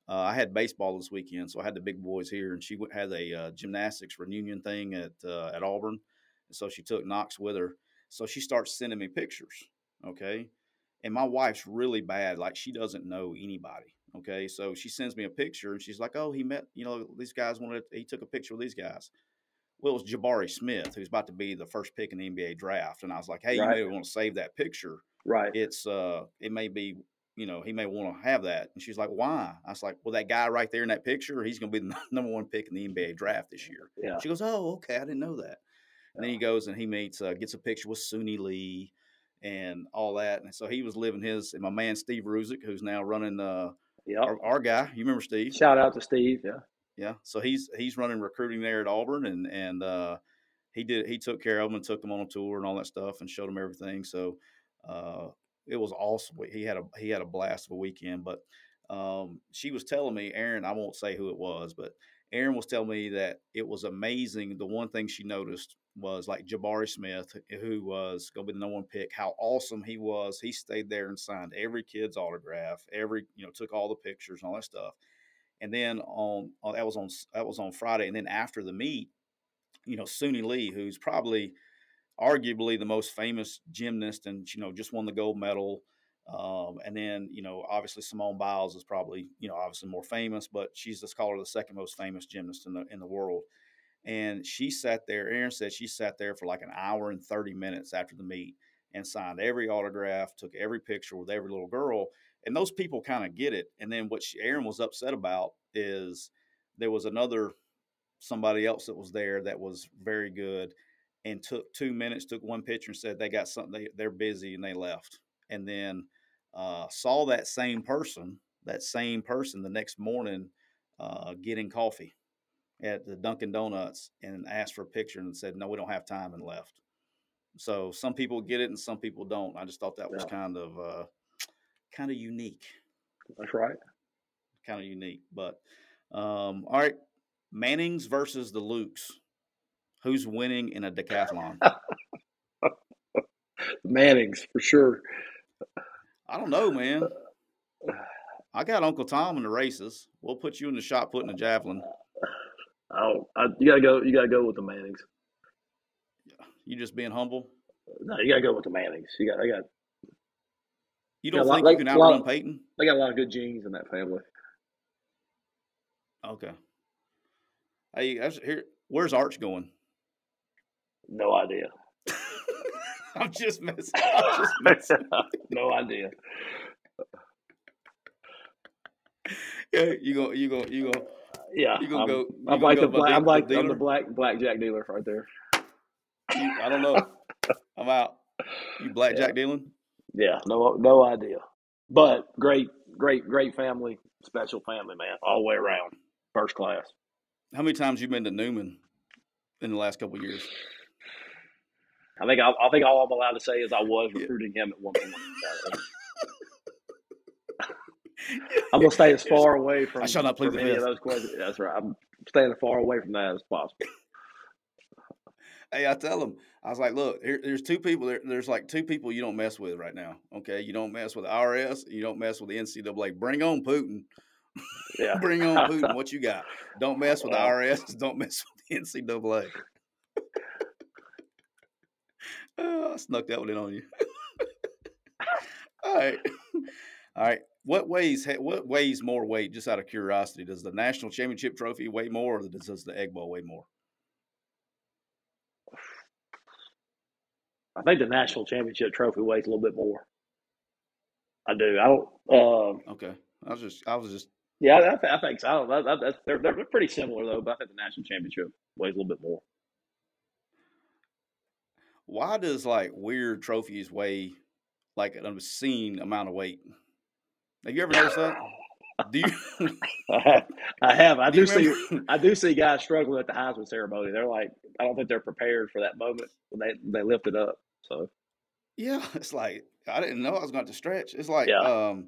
uh, I had baseball this weekend, so I had the big boys here, and she had a uh, gymnastics reunion thing at uh, at Auburn, and so she took Knox with her. So she starts sending me pictures. Okay, and my wife's really bad. Like she doesn't know anybody. Okay, so she sends me a picture, and she's like, "Oh, he met you know these guys wanted he took a picture with these guys." well, it was Jabari Smith, who's about to be the first pick in the NBA draft. And I was like, hey, right. you may want to save that picture. Right. It's uh it may be, you know, he may want to have that. And she's like, why? I was like, well, that guy right there in that picture, he's gonna be the <laughs> number one pick in the NBA draft this year. Yeah. She goes, Oh, okay, I didn't know that. And then he goes and he meets uh, gets a picture with Suni Lee and all that. And so he was living his and my man Steve Ruzick, who's now running uh yep. our, our guy. You remember Steve? Shout out to Steve, yeah yeah. So he's he's running recruiting there at Auburn, and and uh, he did he took care of them and took them on a tour and all that stuff and showed them everything. So uh, it was awesome. He had a he had a blast of a weekend. But um, she was telling me, Aaron, I won't say who it was, but Aaron was telling me that it was amazing. The one thing she noticed was like Jabari Smith, who was going to be the number one pick, how awesome he was. He stayed there and signed every kid's autograph, every, you know, took all the pictures and all that stuff. And then on oh, that was on that was on Friday, and then after the meet, you know, Suni Lee, who's probably arguably the most famous gymnast, and you know, just won the gold medal. Um, and then you know, obviously Simone Biles is probably you know obviously more famous, but she's the scholar of the second most famous gymnast in the in the world. And she sat there. Aaron said she sat there for like an hour and thirty minutes after the meet and signed every autograph, took every picture with every little girl. And those people kind of get it. And then what she, Aaron was upset about is there was another somebody else that was there that was very good and took two minutes, took one picture and said they got something, they, they're busy and they left. And then uh, saw that same person, that same person the next morning uh, getting coffee at the Dunkin' Donuts and asked for a picture and said, no, we don't have time and left. So some people get it and some people don't. I just thought that was Yeah. kind of uh, kind of unique, That's right. kind of unique. But um, all right, Manning's versus the Lukes. Who's winning in a decathlon? <laughs> Manning's for sure. I don't know, man. I got Uncle Tom in the races. We'll put you in the shot put in the javelin. Oh, I, you gotta go. You gotta go with the Mannings. You just being humble. No, you gotta go with the Mannings. You got. They got. You don't like- think like you can lot outrun Peyton? They got a lot of good genes in that family. Okay. Hey, here. Where's Arch going? No idea. <laughs> I'm just messing. Up. <laughs> I'm just messing. Up. No idea. Yeah, you go. You go. You go. Yeah, You gonna I'm, go- you I'm gonna like go the black. I'm the like I'm the black blackjack dealer right there. You, I don't know. I'm out. You blackjack dealing? Yeah, no no idea. But great, great, great family, special family, man, all the way around, first class. How many times you been to Newman in the last couple of years? I think I, I think all I'm allowed to say is I was recruiting him at one point. <laughs> I'm gonna stay as far away from. I shall not the any of those questions. That's right. I'm staying as far away from that as possible. Hey, I tell them, I was like, look, here, there's two people. There, there's like two people you don't mess with right now. Okay, you don't mess with the IRS. You don't mess with the NCAA. Bring on Putin. <laughs> Yeah. Bring on <laughs> Putin. What you got? Don't mess with uh, the IRS. Don't mess with the NCAA. <laughs> Oh, I snuck that one in on you. <laughs> All right, <laughs> all right. What weighs what weighs more weight? Just out of curiosity, does the national championship trophy weigh more, or does the Egg Bowl weigh more? I think the national championship trophy weighs a little bit more. I do. I don't. Um, Okay, I was just I was just yeah, I, I think- I so. I don't, that, that's, they're, they're pretty similar though, but I think the national championship weighs a little bit more. Why does like weird trophies weigh like an obscene amount of weight? Have you ever noticed that? Do you? <laughs> I have. I have. <laughs> I do do see. I do see guys struggling at the Heisman ceremony. They're like, I don't think they're prepared for that moment when they they lift it up. So Yeah, <laughs> it's like I didn't know I was going to stretch. It's like, Yeah. um,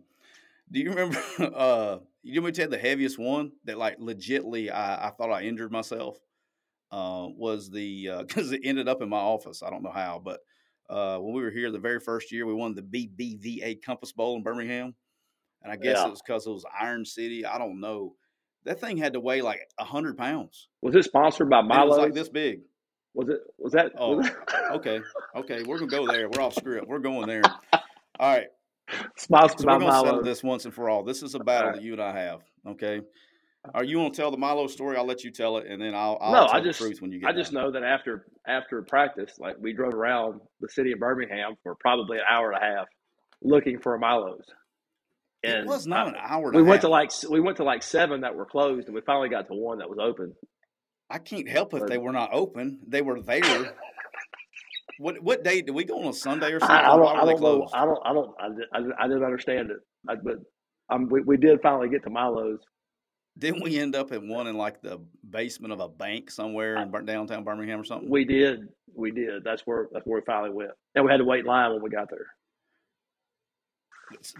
do you remember? Uh, you me to tell the heaviest one that like legitly I, I thought I injured myself? Uh, was the <laughs> because it ended up in my office. I don't know how, but uh, when we were here the very first year, we won the BBVA Compass Bowl in Birmingham, and I guess Yeah. it was because it was Iron City. I don't know. That thing had to weigh like hundred pounds. was it sponsored by Milo? was like this big. Was it? Was that? Oh, was <laughs> it- Okay, okay, we're gonna go there. We're off script. We're going there. All right. sponsored So by we're gonna settle this once and for all. This is a battle that you and I have. Okay. Are you want to tell the Milo story? I'll let you tell it, and then I'll, I'll No, tell I the just- truth when you get. I just know that after after practice, like we drove around the city of Birmingham for probably an hour and a half looking for Milo's. it was not an hour. And we a went to like we went to like seven that were closed, and we finally got to one that was open. I can't help if but- they were not open. They were there. what what day did we go on a Sunday or something? I, I don't, Why were I they don't know. I don't. I don't. I, I, I didn't understand it, I, but um, we, we did finally get to Milo's. Didn't we end up in one in like the basement of a bank somewhere in downtown Birmingham or something? We did. We did. That's where that's where we finally went, and we had to wait in line when we got there.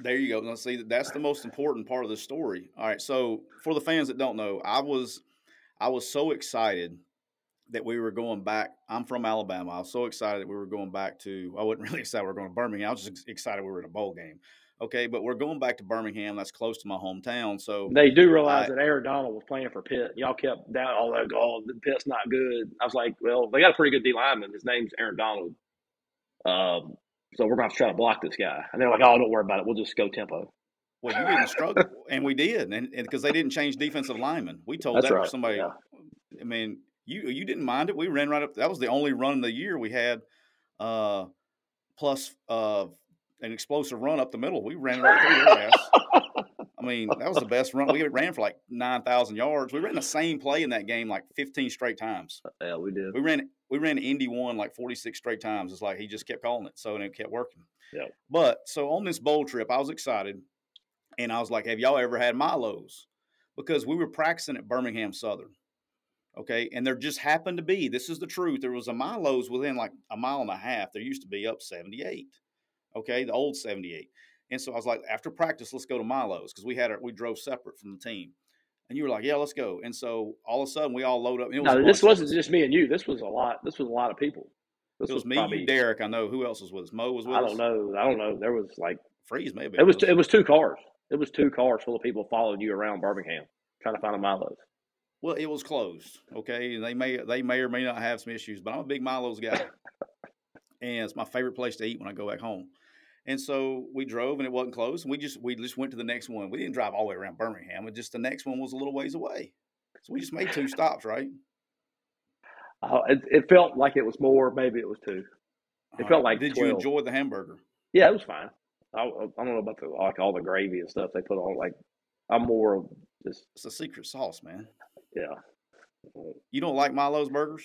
There you go. Now, see, that's the most important part of the story. All right. So, for the fans that don't know, I was, I was so excited that we were going back. I'm from Alabama. I was so excited that we were going back to. I wasn't <laughs> really excited we were going to Birmingham. I was just excited we were in a bowl game. Okay, but we're going back to Birmingham. That's close to my hometown. So, They do realize I- that Aaron Donald was playing for Pitt. Y'all kept down all that. Oh, the Pitt's not good. I was like, well, they got a pretty good D lineman. His name's Aaron Donald. Um, so we're going to try to block this guy. And they're like, oh, don't worry about it. We'll just go tempo. well, you didn't struggle, and we did, and because they didn't change defensive linemen, we told That's that right. somebody. Yeah. I mean, You you didn't mind it. We ran right up. That was the only run of the year we had, uh, plus uh, an explosive run up the middle. We ran right through their ass. I mean, that was the best run. We ran for like nine thousand yards. We ran the same play in that game like fifteen straight times. Uh, yeah, we did. We ran we ran Indy one like forty six straight times. It's like he just kept calling it, so and it kept working. Yeah. But so on this bowl trip, I was excited, and I was like, "Have y'all ever had Milos?" Because we were practicing at Birmingham Southern. Okay, and there just happened to be. This is the truth. There was a Milos within like a mile and a half. There used to be up seventy eight. Okay, the old seventy eight. And so I was like, after practice, let's go to Milo's because we had our, we drove separate from the team. And you were like, yeah, let's go. And so all of a sudden we all load up. Was no, this wasn't just me and you. This was a lot. This was a lot of people. This it was, was me, probably, Derek. I know who else was with us. Mo was with I us. don't know. I don't know. There was like freeze maybe. It was it was two cars. It was two cars full of people following you around Birmingham trying to find a Milo's. Well, it was closed. Okay, they may they may or may not have some issues, but I'm a big Milo's guy, <laughs> and it's my favorite place to eat when I go back home. And so we drove and it wasn't closed. And we just we just went to the next one. We didn't drive all the way around Birmingham. It just the next one was a little ways away. So we just made two stops, right? Uh, it, it, felt like it was more. Maybe it was two. It felt like. Did 12. you enjoy the hamburger? Yeah, it was fine. I, I don't know about the like all the gravy and stuff they put on. Like I'm more of just. It's a secret sauce, man. Yeah. You don't like Milo's burgers?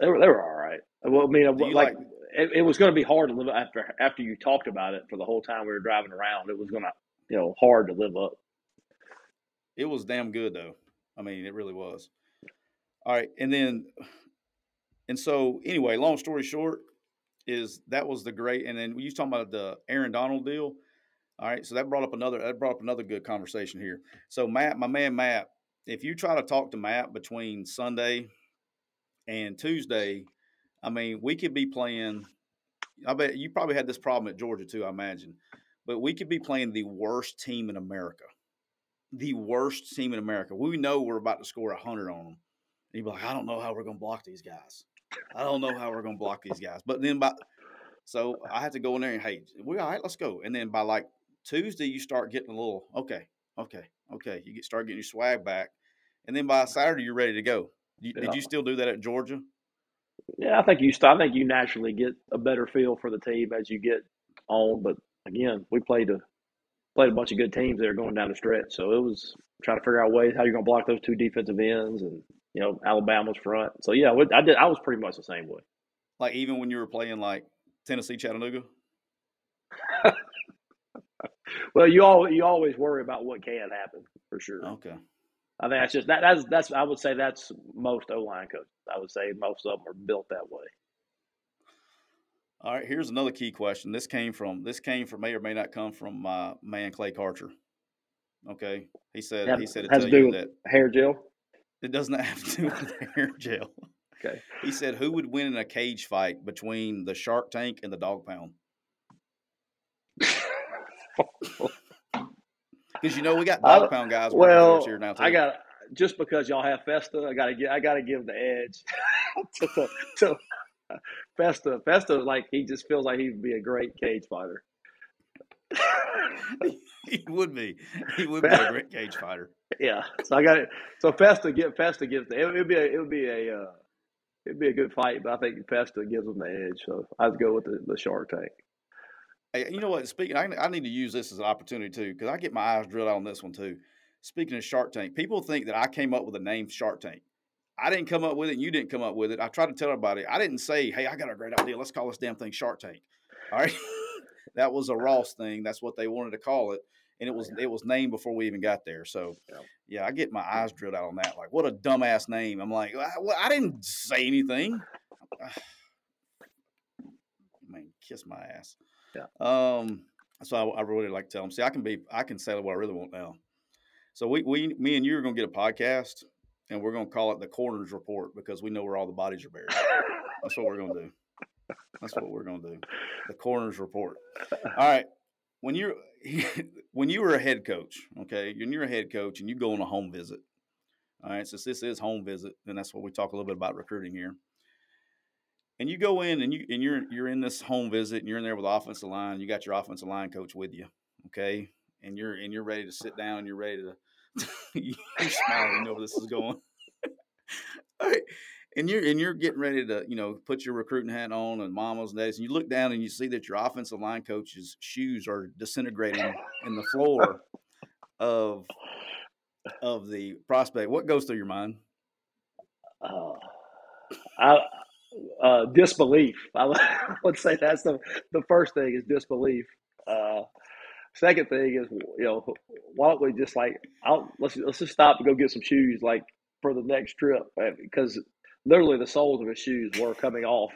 They were they were all right. Well, I mean, like, like it, it, was going to be hard to live after after you talked about it for the whole time we were driving around. It was going to, you know, hard to live up. It was damn good though. I mean, it really was. All right, and then, and so anyway, long story short, is that was the great. And then you talking about the Aaron Donald deal. All right, so that brought up another that brought up another good conversation here. So Matt, my man Matt, if you try to talk to Matt between Sunday and Tuesday, I mean, we could be playing. I bet you probably had this problem at Georgia too. I imagine, but we could be playing the worst team in America, the worst team in America. We know we're about to score hundred on them, and you'd be like, I don't know how we're going to block these guys. I don't know how we're going to block these guys. But then by so I have to go in there and hey, we all right, let's go. And then by like Tuesday, you start getting a little okay, okay, okay. You get start getting your swag back, and then by Saturday, you're ready to go. You, yeah. Did you still do that at Georgia? Yeah, I think you. I think you naturally get a better feel for the team as you get on. But again, we played a played a bunch of good teams that are going down the stretch. So it was trying to figure out ways how you're going to block those two defensive ends, and you know Alabama's front. So yeah, I did. I was pretty much the same way. Like even when you were playing like Tennessee Chattanooga. <laughs> well, you all you always worry about what can happen for sure. Okay. I think that's just that. That's that's. I would say that's most O line coaches. I would say most of them are built that way. All right. Here's another key question. This came from this came from may or may not come from my man Clay Carter. Okay. He said have, he said it has to do with that hair gel. It doesn't <laughs> have to do with hair gel. Okay. He said, "Who would win in a cage fight between the Shark Tank and the Dog Pound?" <laughs> Because you know we got dog pound guys. Well, here now too. I got just because y'all have Festa, I got to get I got to give the edge <laughs> to, to, to Festa. Festa like he just feels like he'd be a great cage fighter. <laughs> he would be. He would be a great cage fighter. Yeah. So I got it. So Festa get Festa gives the it would be a, it would be a uh, it'd be a good fight, but I think Festa gives them the edge. So I'd go with the, the Shark Tank. Hey, you know what? Speaking, I, I need to use this as an opportunity too because I get my eyes drilled out on this one too. Speaking of Shark Tank, people think that I came up with the name Shark Tank. I didn't come up with it, and you didn't come up with it. I try to tell everybody. I didn't say, "Hey, I got a great idea. Let's call this damn thing Shark Tank." All right, <laughs> that was a Ross thing. That's what they wanted to call it, and it was it was named before we even got there. So, yeah, I get my eyes drilled out on that. Like, what a dumbass name! I'm like, I, well, I didn't say anything. <sighs> Man, kiss my ass. Yeah. Um, so I, I, really like to tell them, see, I can be, I can say what I really want now. So we, we, me and you are going to get a podcast, and we're going to call it the Coroner's Report because we know where all the bodies are buried. That's what we're going to do. That's what we're going to do. The Coroner's Report. All right. When you're <laughs> when you were a head coach, okay, when you're a head coach and you go on a home visit, all right, since this is home visit, then that's what we talk a little bit about recruiting here and you go in and you and you're you're in this home visit and you're in there with the offensive line. You got your offensive line coach with you, okay, and you're and you're ready to sit down. and You're ready to <laughs> you're smiling. You know where this is going. <laughs> All right. And you're and you're getting ready to, you know, put your recruiting hat on and mamas and daddies, and you look down and you see that your offensive line coach's shoes are disintegrating in the floor of of the prospect. What goes through your mind? Uh, I, uh, disbelief. <laughs> I would say that's the the first thing is disbelief. Uh, second thing is you know why don't we just like I'll, let's let's just stop and go get some shoes like for the next trip uh, because literally the soles of his shoes were coming off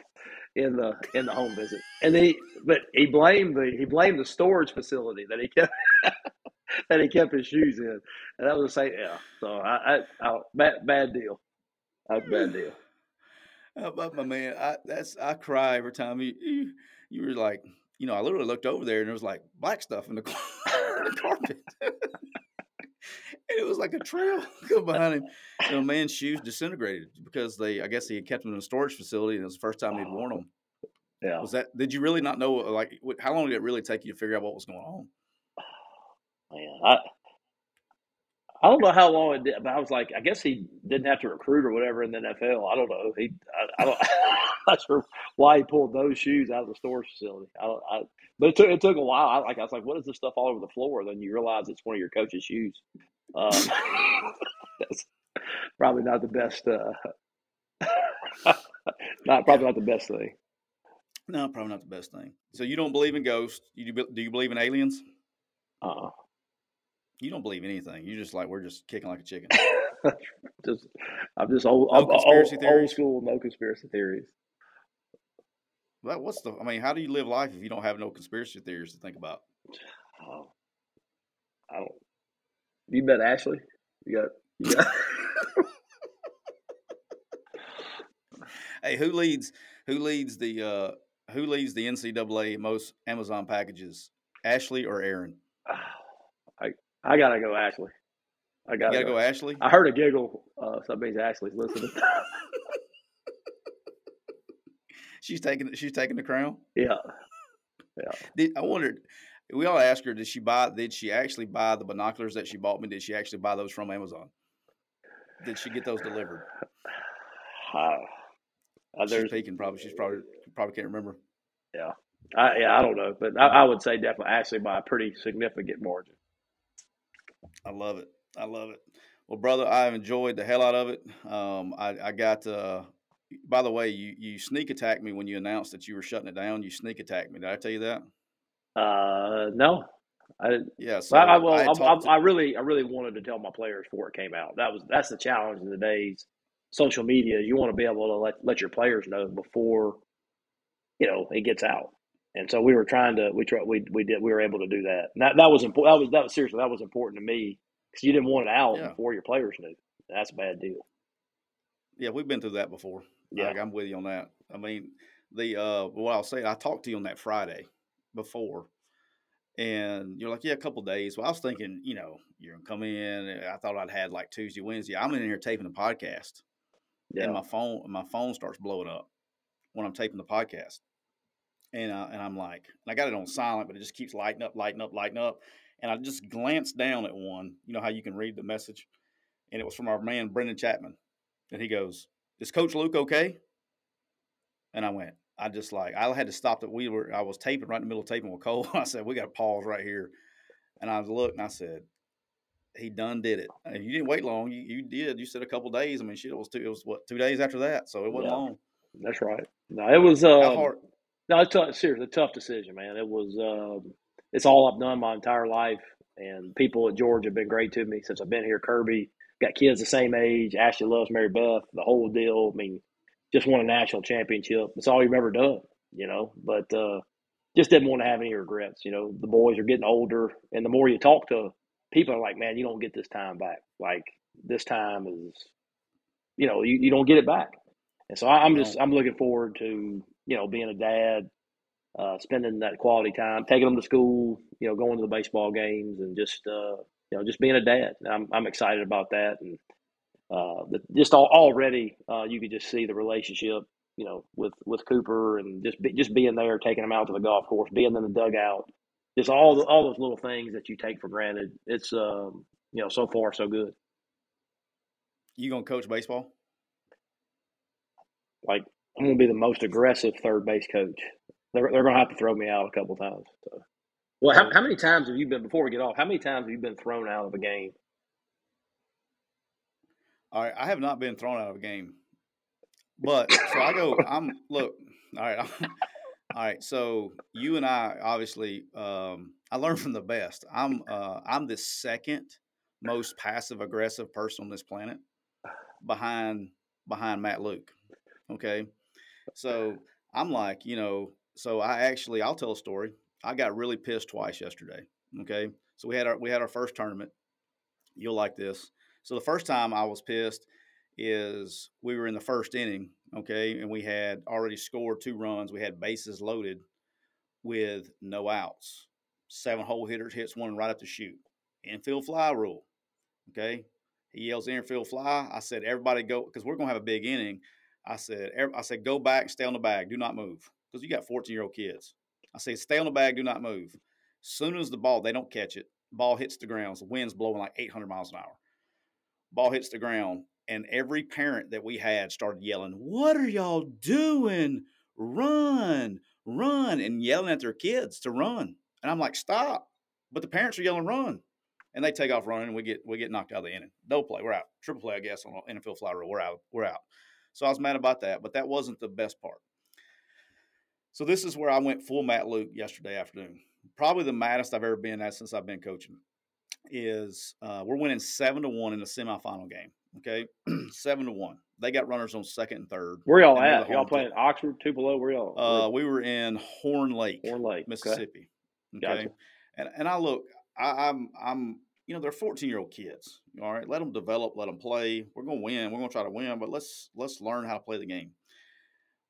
in the in the home visit and he but he blamed the he blamed the storage facility that he kept <laughs> that he kept his shoes in and that was the same yeah so I, I, I bad bad deal that's a bad deal but my man, I that's I cry every time you, you you were like, you know, I literally looked over there and there was like black stuff in the, <laughs> the carpet. and it was like a trail <laughs> behind him. You know, man's shoes disintegrated because they, I guess, he had kept them in a storage facility, and it was the first time he'd worn them. Yeah. Was that? Did you really not know? Like, how long did it really take you to figure out what was going on? <sighs> Man, I I don't know how long it did, but I was like, I guess he didn't have to recruit or whatever in the NFL. I don't know. He, I, I don't, <laughs> I'm not sure why he pulled those shoes out of the storage facility. I, I, but it took it took a while. I like I was like, what is this stuff all over the floor? Then you realize it's one of your coach's shoes. Um, <laughs> that's probably not the best. Uh, <laughs> not probably not the best thing. No, probably not the best thing. So you don't believe in ghosts? You do, do you believe in aliens? Uh. uh you don't believe anything. You just like we're just kicking like a chicken. <laughs> just, I'm just old, no conspiracy old, theories. old school, no conspiracy theories. Well, what's the? I mean, how do you live life if you don't have no conspiracy theories to think about? Oh, I don't. You bet Ashley. You got. You got. <laughs> hey, who leads? Who leads the? uh Who leads the NCAA most Amazon packages? Ashley or Aaron? I gotta go, Ashley. I gotta, gotta go. go. Ashley. I heard a giggle, uh, so that means Ashley's listening. <laughs> she's taking. She's taking the crown. Yeah, yeah. Did, I wondered. We all asked her, did she buy? Did she actually buy the binoculars that she bought me? Did she actually buy those from Amazon? Did she get those delivered? <sighs> Uh, uh, she's peeking. Probably. She's probably probably can't remember. Yeah. I, yeah, I don't know, but I, I would say definitely actually by a pretty significant margin. I love it. I love it. Well, brother, I've enjoyed the hell out of it. Um, I, I got. Uh, by the way, you you sneak attacked me when you announced that you were shutting it down. You sneak attacked me. Did I tell you that? Uh, no. I yeah. So I, I well, I, I, I, really, I really wanted to tell my players before it came out. That was that's the challenge in the days. Social media, you want to be able to let let your players know before, you know, it gets out. And so we were trying to we try, we we did we were able to do that. And that that was important. That was that was seriously that was important to me because you didn't want it out yeah. before your players knew. That's a bad deal. Yeah, we've been through that before. Yeah, like, I'm with you on that. I mean, the uh, what I'll say, I talked to you on that Friday before, and you're like, yeah, a couple days. Well, I was thinking, you know, you're gonna come in. I thought I'd had like Tuesday, Wednesday. I'm in here taping the podcast, yeah. and my phone my phone starts blowing up when I'm taping the podcast and uh, and I'm like, and I got it on silent, but it just keeps lighting up, lighting up, lighting up. And I just glanced down at one. You know how you can read the message, and it was from our man Brendan Chapman, and he goes, "Is Coach Luke okay?" And I went, I just like I had to stop that we were I was taping right in the middle of taping with Cole. <laughs> I said, "We got to pause right here," and I looked and I said, "He done did it." And you didn't wait long. You, you did. You said a couple days. I mean, shit, it was two. It was what two days after that, so it wasn't yeah, long. That's right. No, it was. Uh, how hard? No, it's a, seriously a tough decision, man. It was. Um, it's all I've done my entire life, and people at Georgia have been great to me since I've been here. Kirby got kids the same age. Ashley loves Mary Beth. The whole deal. I mean, just won a national championship. It's all you've ever done, you know. But uh, just didn't want to have any regrets. You know, the boys are getting older, and the more you talk to people, are like, man, you don't get this time back. Like this time is, you know, you, you don't get it back. And so I, am just I'm looking forward to you know being a dad, uh, spending that quality time, taking them to school, you know, going to the baseball games, and just uh, you know just being a dad. I'm I'm excited about that, and uh, the, just all, already uh, you could just see the relationship, you know, with with Cooper and just be, just being there, taking him out to the golf course, being in the dugout, just all the, all those little things that you take for granted. It's um, you know so far so good. You gonna coach baseball? like I'm going to be the most aggressive third base coach. They're they're going to have to throw me out a couple times. So. Well, how, how many times have you been before we get off? How many times have you been thrown out of a game? All right, I have not been thrown out of a game, but so I go. I'm look. All right, <laughs> all right. So you and I obviously, um, I learned from the best. I'm uh, I'm the second most passive aggressive person on this planet, behind behind Matt Luke. Okay, so I'm like, you know, so I actually I'll tell a story. I got really pissed twice yesterday. Okay, so we had our we had our first tournament. You'll like this. So the first time I was pissed is we were in the first inning, okay, and we had already scored two runs. We had bases loaded with no outs. Seven hole hitters hits one right up the chute. Infield fly rule. Okay. He yells infield fly. I said, everybody go because we're gonna have a big inning. I said, I said, go back, stay on the bag, do not move. Because you got 14 year old kids. I said, stay on the bag, do not move. Soon as the ball, they don't catch it. Ball hits the ground. The wind's blowing like 800 miles an hour. Ball hits the ground, and every parent that we had started yelling, "What are y'all doing? Run, run!" and yelling at their kids to run. And I'm like, "Stop!" But the parents are yelling, "Run!" and they take off running, and we get we get knocked out of the inning. No play, we're out. Triple play, I guess, on infield fly rule, we're out. We're out. So I was mad about that, but that wasn't the best part. So this is where I went full Matt Luke yesterday afternoon. Probably the maddest I've ever been at since I've been coaching. Is uh, we're winning seven to one in the semifinal game. Okay, <clears throat> seven to one. They got runners on second and third. Where y'all at? Y'all playing Oxford, Tupelo? Where y'all? Uh, we were in Horn Lake, Horn Lake, Mississippi. Okay, okay? Gotcha. and and I look, I, I'm I'm you know they're 14 year old kids. All right, let them develop, let them play. We're gonna win. We're gonna try to win, but let's let's learn how to play the game.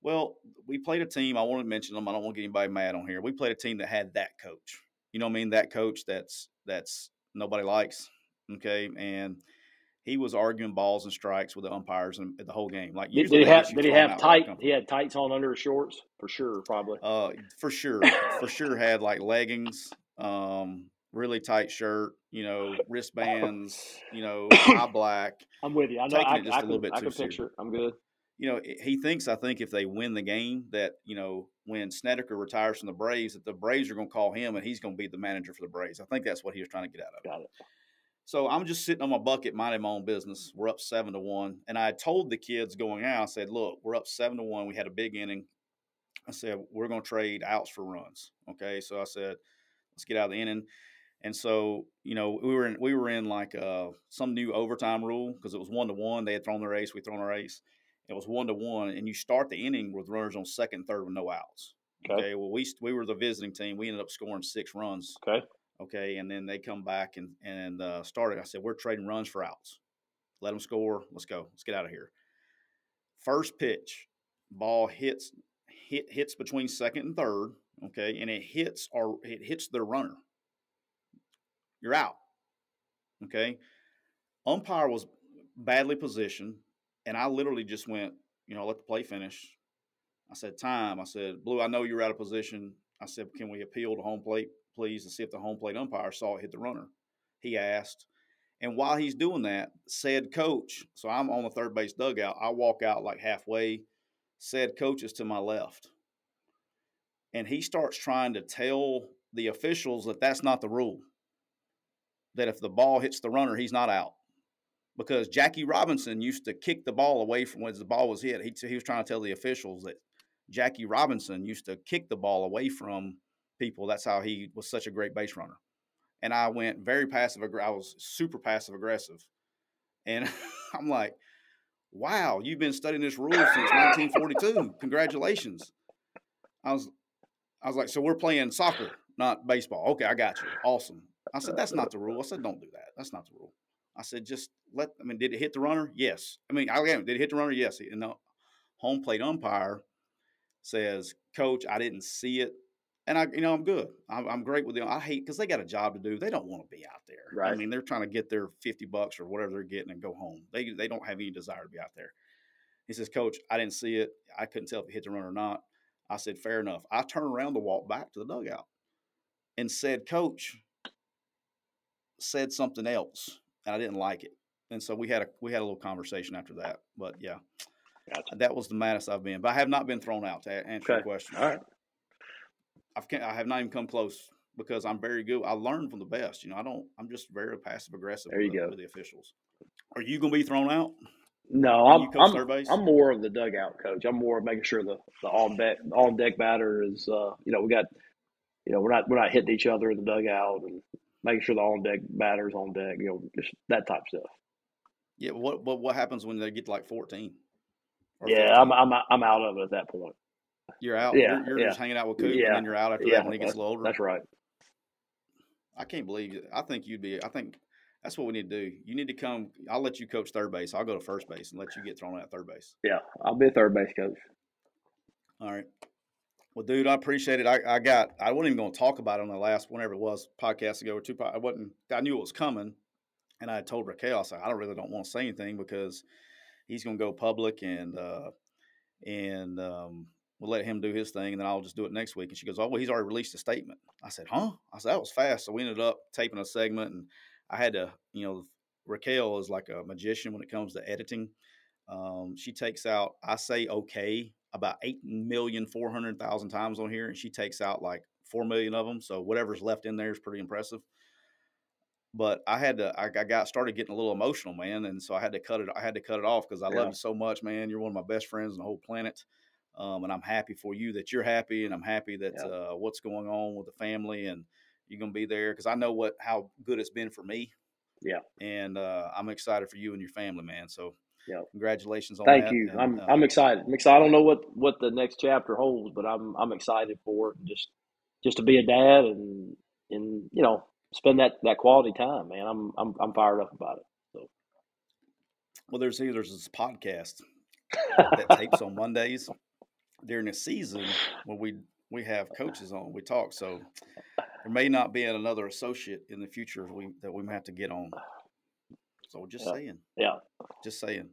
Well, we played a team. I want to mention them. I don't want to get anybody mad on here. We played a team that had that coach. You know what I mean? That coach that's that's nobody likes. Okay, and he was arguing balls and strikes with the umpires and the whole game. Like did, did he have did he have tight? He had tights on under his shorts for sure, probably. Uh, for sure, for sure had like leggings, um, really tight shirt, you know, <laughs> wristbands, you know, eye <coughs> black. I'm with you. I know. I, I, can, I can picture. I'm good you know, he thinks I think if they win the game that you know when Snitker retires from the Braves that the Braves are going to call him and he's going to be the manager for the Braves. I think that's what he was trying to get out of Got it. So I'm just sitting on my bucket, minding my own business. We're up seven to one, and I told the kids going out, I said, "Look, we're up seven to one. We had a big inning. I said we're going to trade outs for runs. Okay, so I said, let's get out of the inning." And so, you know, we were in we were in like uh, some new overtime rule because it was one to one. They had thrown their ace, we thrown our ace. It was one to one, and you start the inning with runners on second, third with no outs. Okay. okay. Well, we we were the visiting team. We ended up scoring six runs. Okay. Okay, and then they come back and and uh, started. I said, we're trading runs for outs. Let them score. Let's go. Let's get out of here. First pitch, ball hits hit hits between second and third. Okay, and it hits or it hits the runner. You're out. Okay. Umpire was badly positioned. And I literally just went, you know, let the play finish. I said, time. I said, Blue, I know you're out of position. I said, can we appeal to home plate, please, and see if the home plate umpire saw it hit the runner? He asked. And while he's doing that, said coach, so I'm on the third base dugout. I walk out like halfway. Said coach is to my left. And he starts trying to tell the officials that that's not the rule. That if the ball hits the runner, he's not out because Jackie Robinson used to kick the ball away from when the ball was hit. He, he was trying to tell the officials that Jackie Robinson used to kick the ball away from people. That's how he was such a great base runner. And I went very passive. I was super passive aggressive, and <laughs> I'm like, "Wow, you've been studying this rule since 1942. Congratulations!" I was, I was like, "So we're playing soccer, not baseball." Okay, I got you. Awesome. I said, "That's not the rule." I said, "Don't do that. That's not the rule." I said, just let. I mean, did it hit the runner? Yes. I mean, I did it hit the runner? Yes. And the home plate umpire says, Coach, I didn't see it, and I, you know, I'm good. I'm, I'm great with them. I hate because they got a job to do. They don't want to be out there. Right. I mean, they're trying to get their fifty bucks or whatever they're getting and go home. They they don't have any desire to be out there. He says, Coach, I didn't see it. I couldn't tell if it hit the runner or not. I said, fair enough. I turned around to walk back to the dugout and said, Coach said something else and I didn't like it. And so we had a we had a little conversation after that. But yeah. Gotcha. That was the maddest I've been, but I have not been thrown out. To answer your question, All right. I've can, I have not even come close because I'm very good. I learn from the best. You know, I don't. I'm just very passive aggressive. There you with, go. with the officials. Are you going to be thrown out? No, I'm I'm. I'm more of the dugout coach. I'm more of making sure the the on deck on deck batter is uh you know we got you know we're not we're not hitting each other in the dugout and making sure the on deck batter's on deck. You know just that type of stuff. Yeah. What what what happens when they get to like 14? Yeah, 15? I'm I'm I'm out of it at that point. You're out. Yeah, You're, you're yeah. just hanging out with Coop, Yeah, and then you're out after yeah, that when he gets a little older. That's right. I can't believe it. I think you'd be. I think that's what we need to do. You need to come. I'll let you coach third base. I'll go to first base and let you get thrown out at third base. Yeah, I'll be a third base coach. All right. Well, dude, I appreciate it. I, I got. I wasn't even going to talk about it on the last whenever it was podcast ago or two. I wasn't. I knew it was coming, and I told Raquel. I said I don't really don't want to say anything because he's going to go public and uh, and um, we'll let him do his thing, and then I'll just do it next week. And she goes, "Oh, well, he's already released a statement." I said, "Huh?" I said that was fast. So we ended up taping a segment, and I had to, you know, Raquel is like a magician when it comes to editing. Um, she takes out, I say okay about eight million four hundred thousand times on here, and she takes out like four million of them. So whatever's left in there is pretty impressive. But I had to, I, I got started getting a little emotional, man, and so I had to cut it. I had to cut it off because I Yeah. love you so much, man. You're one of my best friends on the whole planet, um, and I'm happy for you that you're happy, and I'm happy that Yeah. uh, what's going on with the family, and you're gonna be there because I know what how good it's been for me. Yeah. and uh, I'm excited for you and your family, man. So, Yeah. congratulations on that. Thank that. you. and, I'm uh, I'm excited. I'm excited. I don't know what what the next chapter holds, but I'm I'm excited for it. Just just to be a dad and and you know spend that that quality time, man. I'm I'm I'm fired up about it. So. Well, there's here, there's this podcast <laughs> that tapes on Mondays during the season when we we have coaches on. We talk, so there may not be another associate in the future we that we might have to get on. So just Yeah. saying, Yeah. just saying.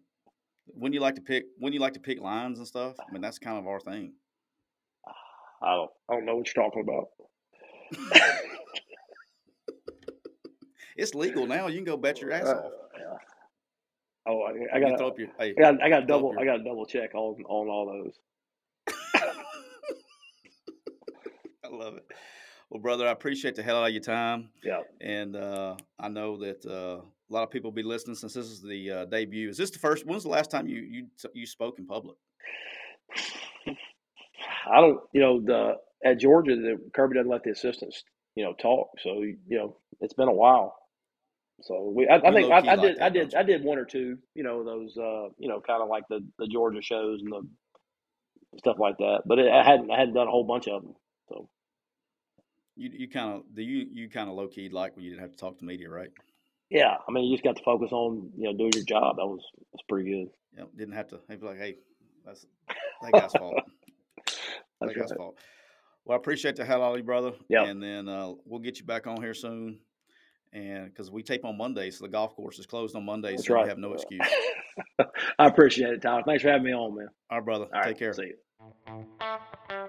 When you like to pick, when you like to pick lines and stuff, I mean that's kind of our thing. <sighs> I don't I don't know what you're talking about. It's legal now. You can go bet your ass Uh, off. yeah. Oh, I, I got throw up your, hey, I got I got throw up double your- I got to double check on on all those. <laughs> I love it. Well, brother, I appreciate the hell out of your time. Yeah. and uh, I know that uh, a lot of people will be listening since this is the uh, debut. Is this the first? When's the last time you you you spoke in public? <sighs> I don't, you know, the at Georgia, the Kirby doesn't let the assistants, you know, talk. So you know, it's been a while. So we, I, I think I, I like did, that, I did. I did one or two, you know, those, uh, you know, kind of like the the Georgia shows and the stuff like that. But it, I hadn't, I hadn't done a whole bunch of them. So You you kind of do you you kind of low key like when you didn't have to talk to media, right? Yeah, I mean, you just got to focus on, you know, doing your job. That was that's pretty good. Yeah, didn't have to. They'd be like, hey, that's that guy's fault. <laughs> That guy's right. fault. Well, I appreciate the hell out of you, brother. Yeah. And then uh, we'll get you back on here soon. And because we tape on Mondays, so the golf course is closed on Mondays, That's so right. you have no excuse. <laughs> I appreciate it, Tyler. Thanks for having me on, man. All right, brother. All right, Take care. See you.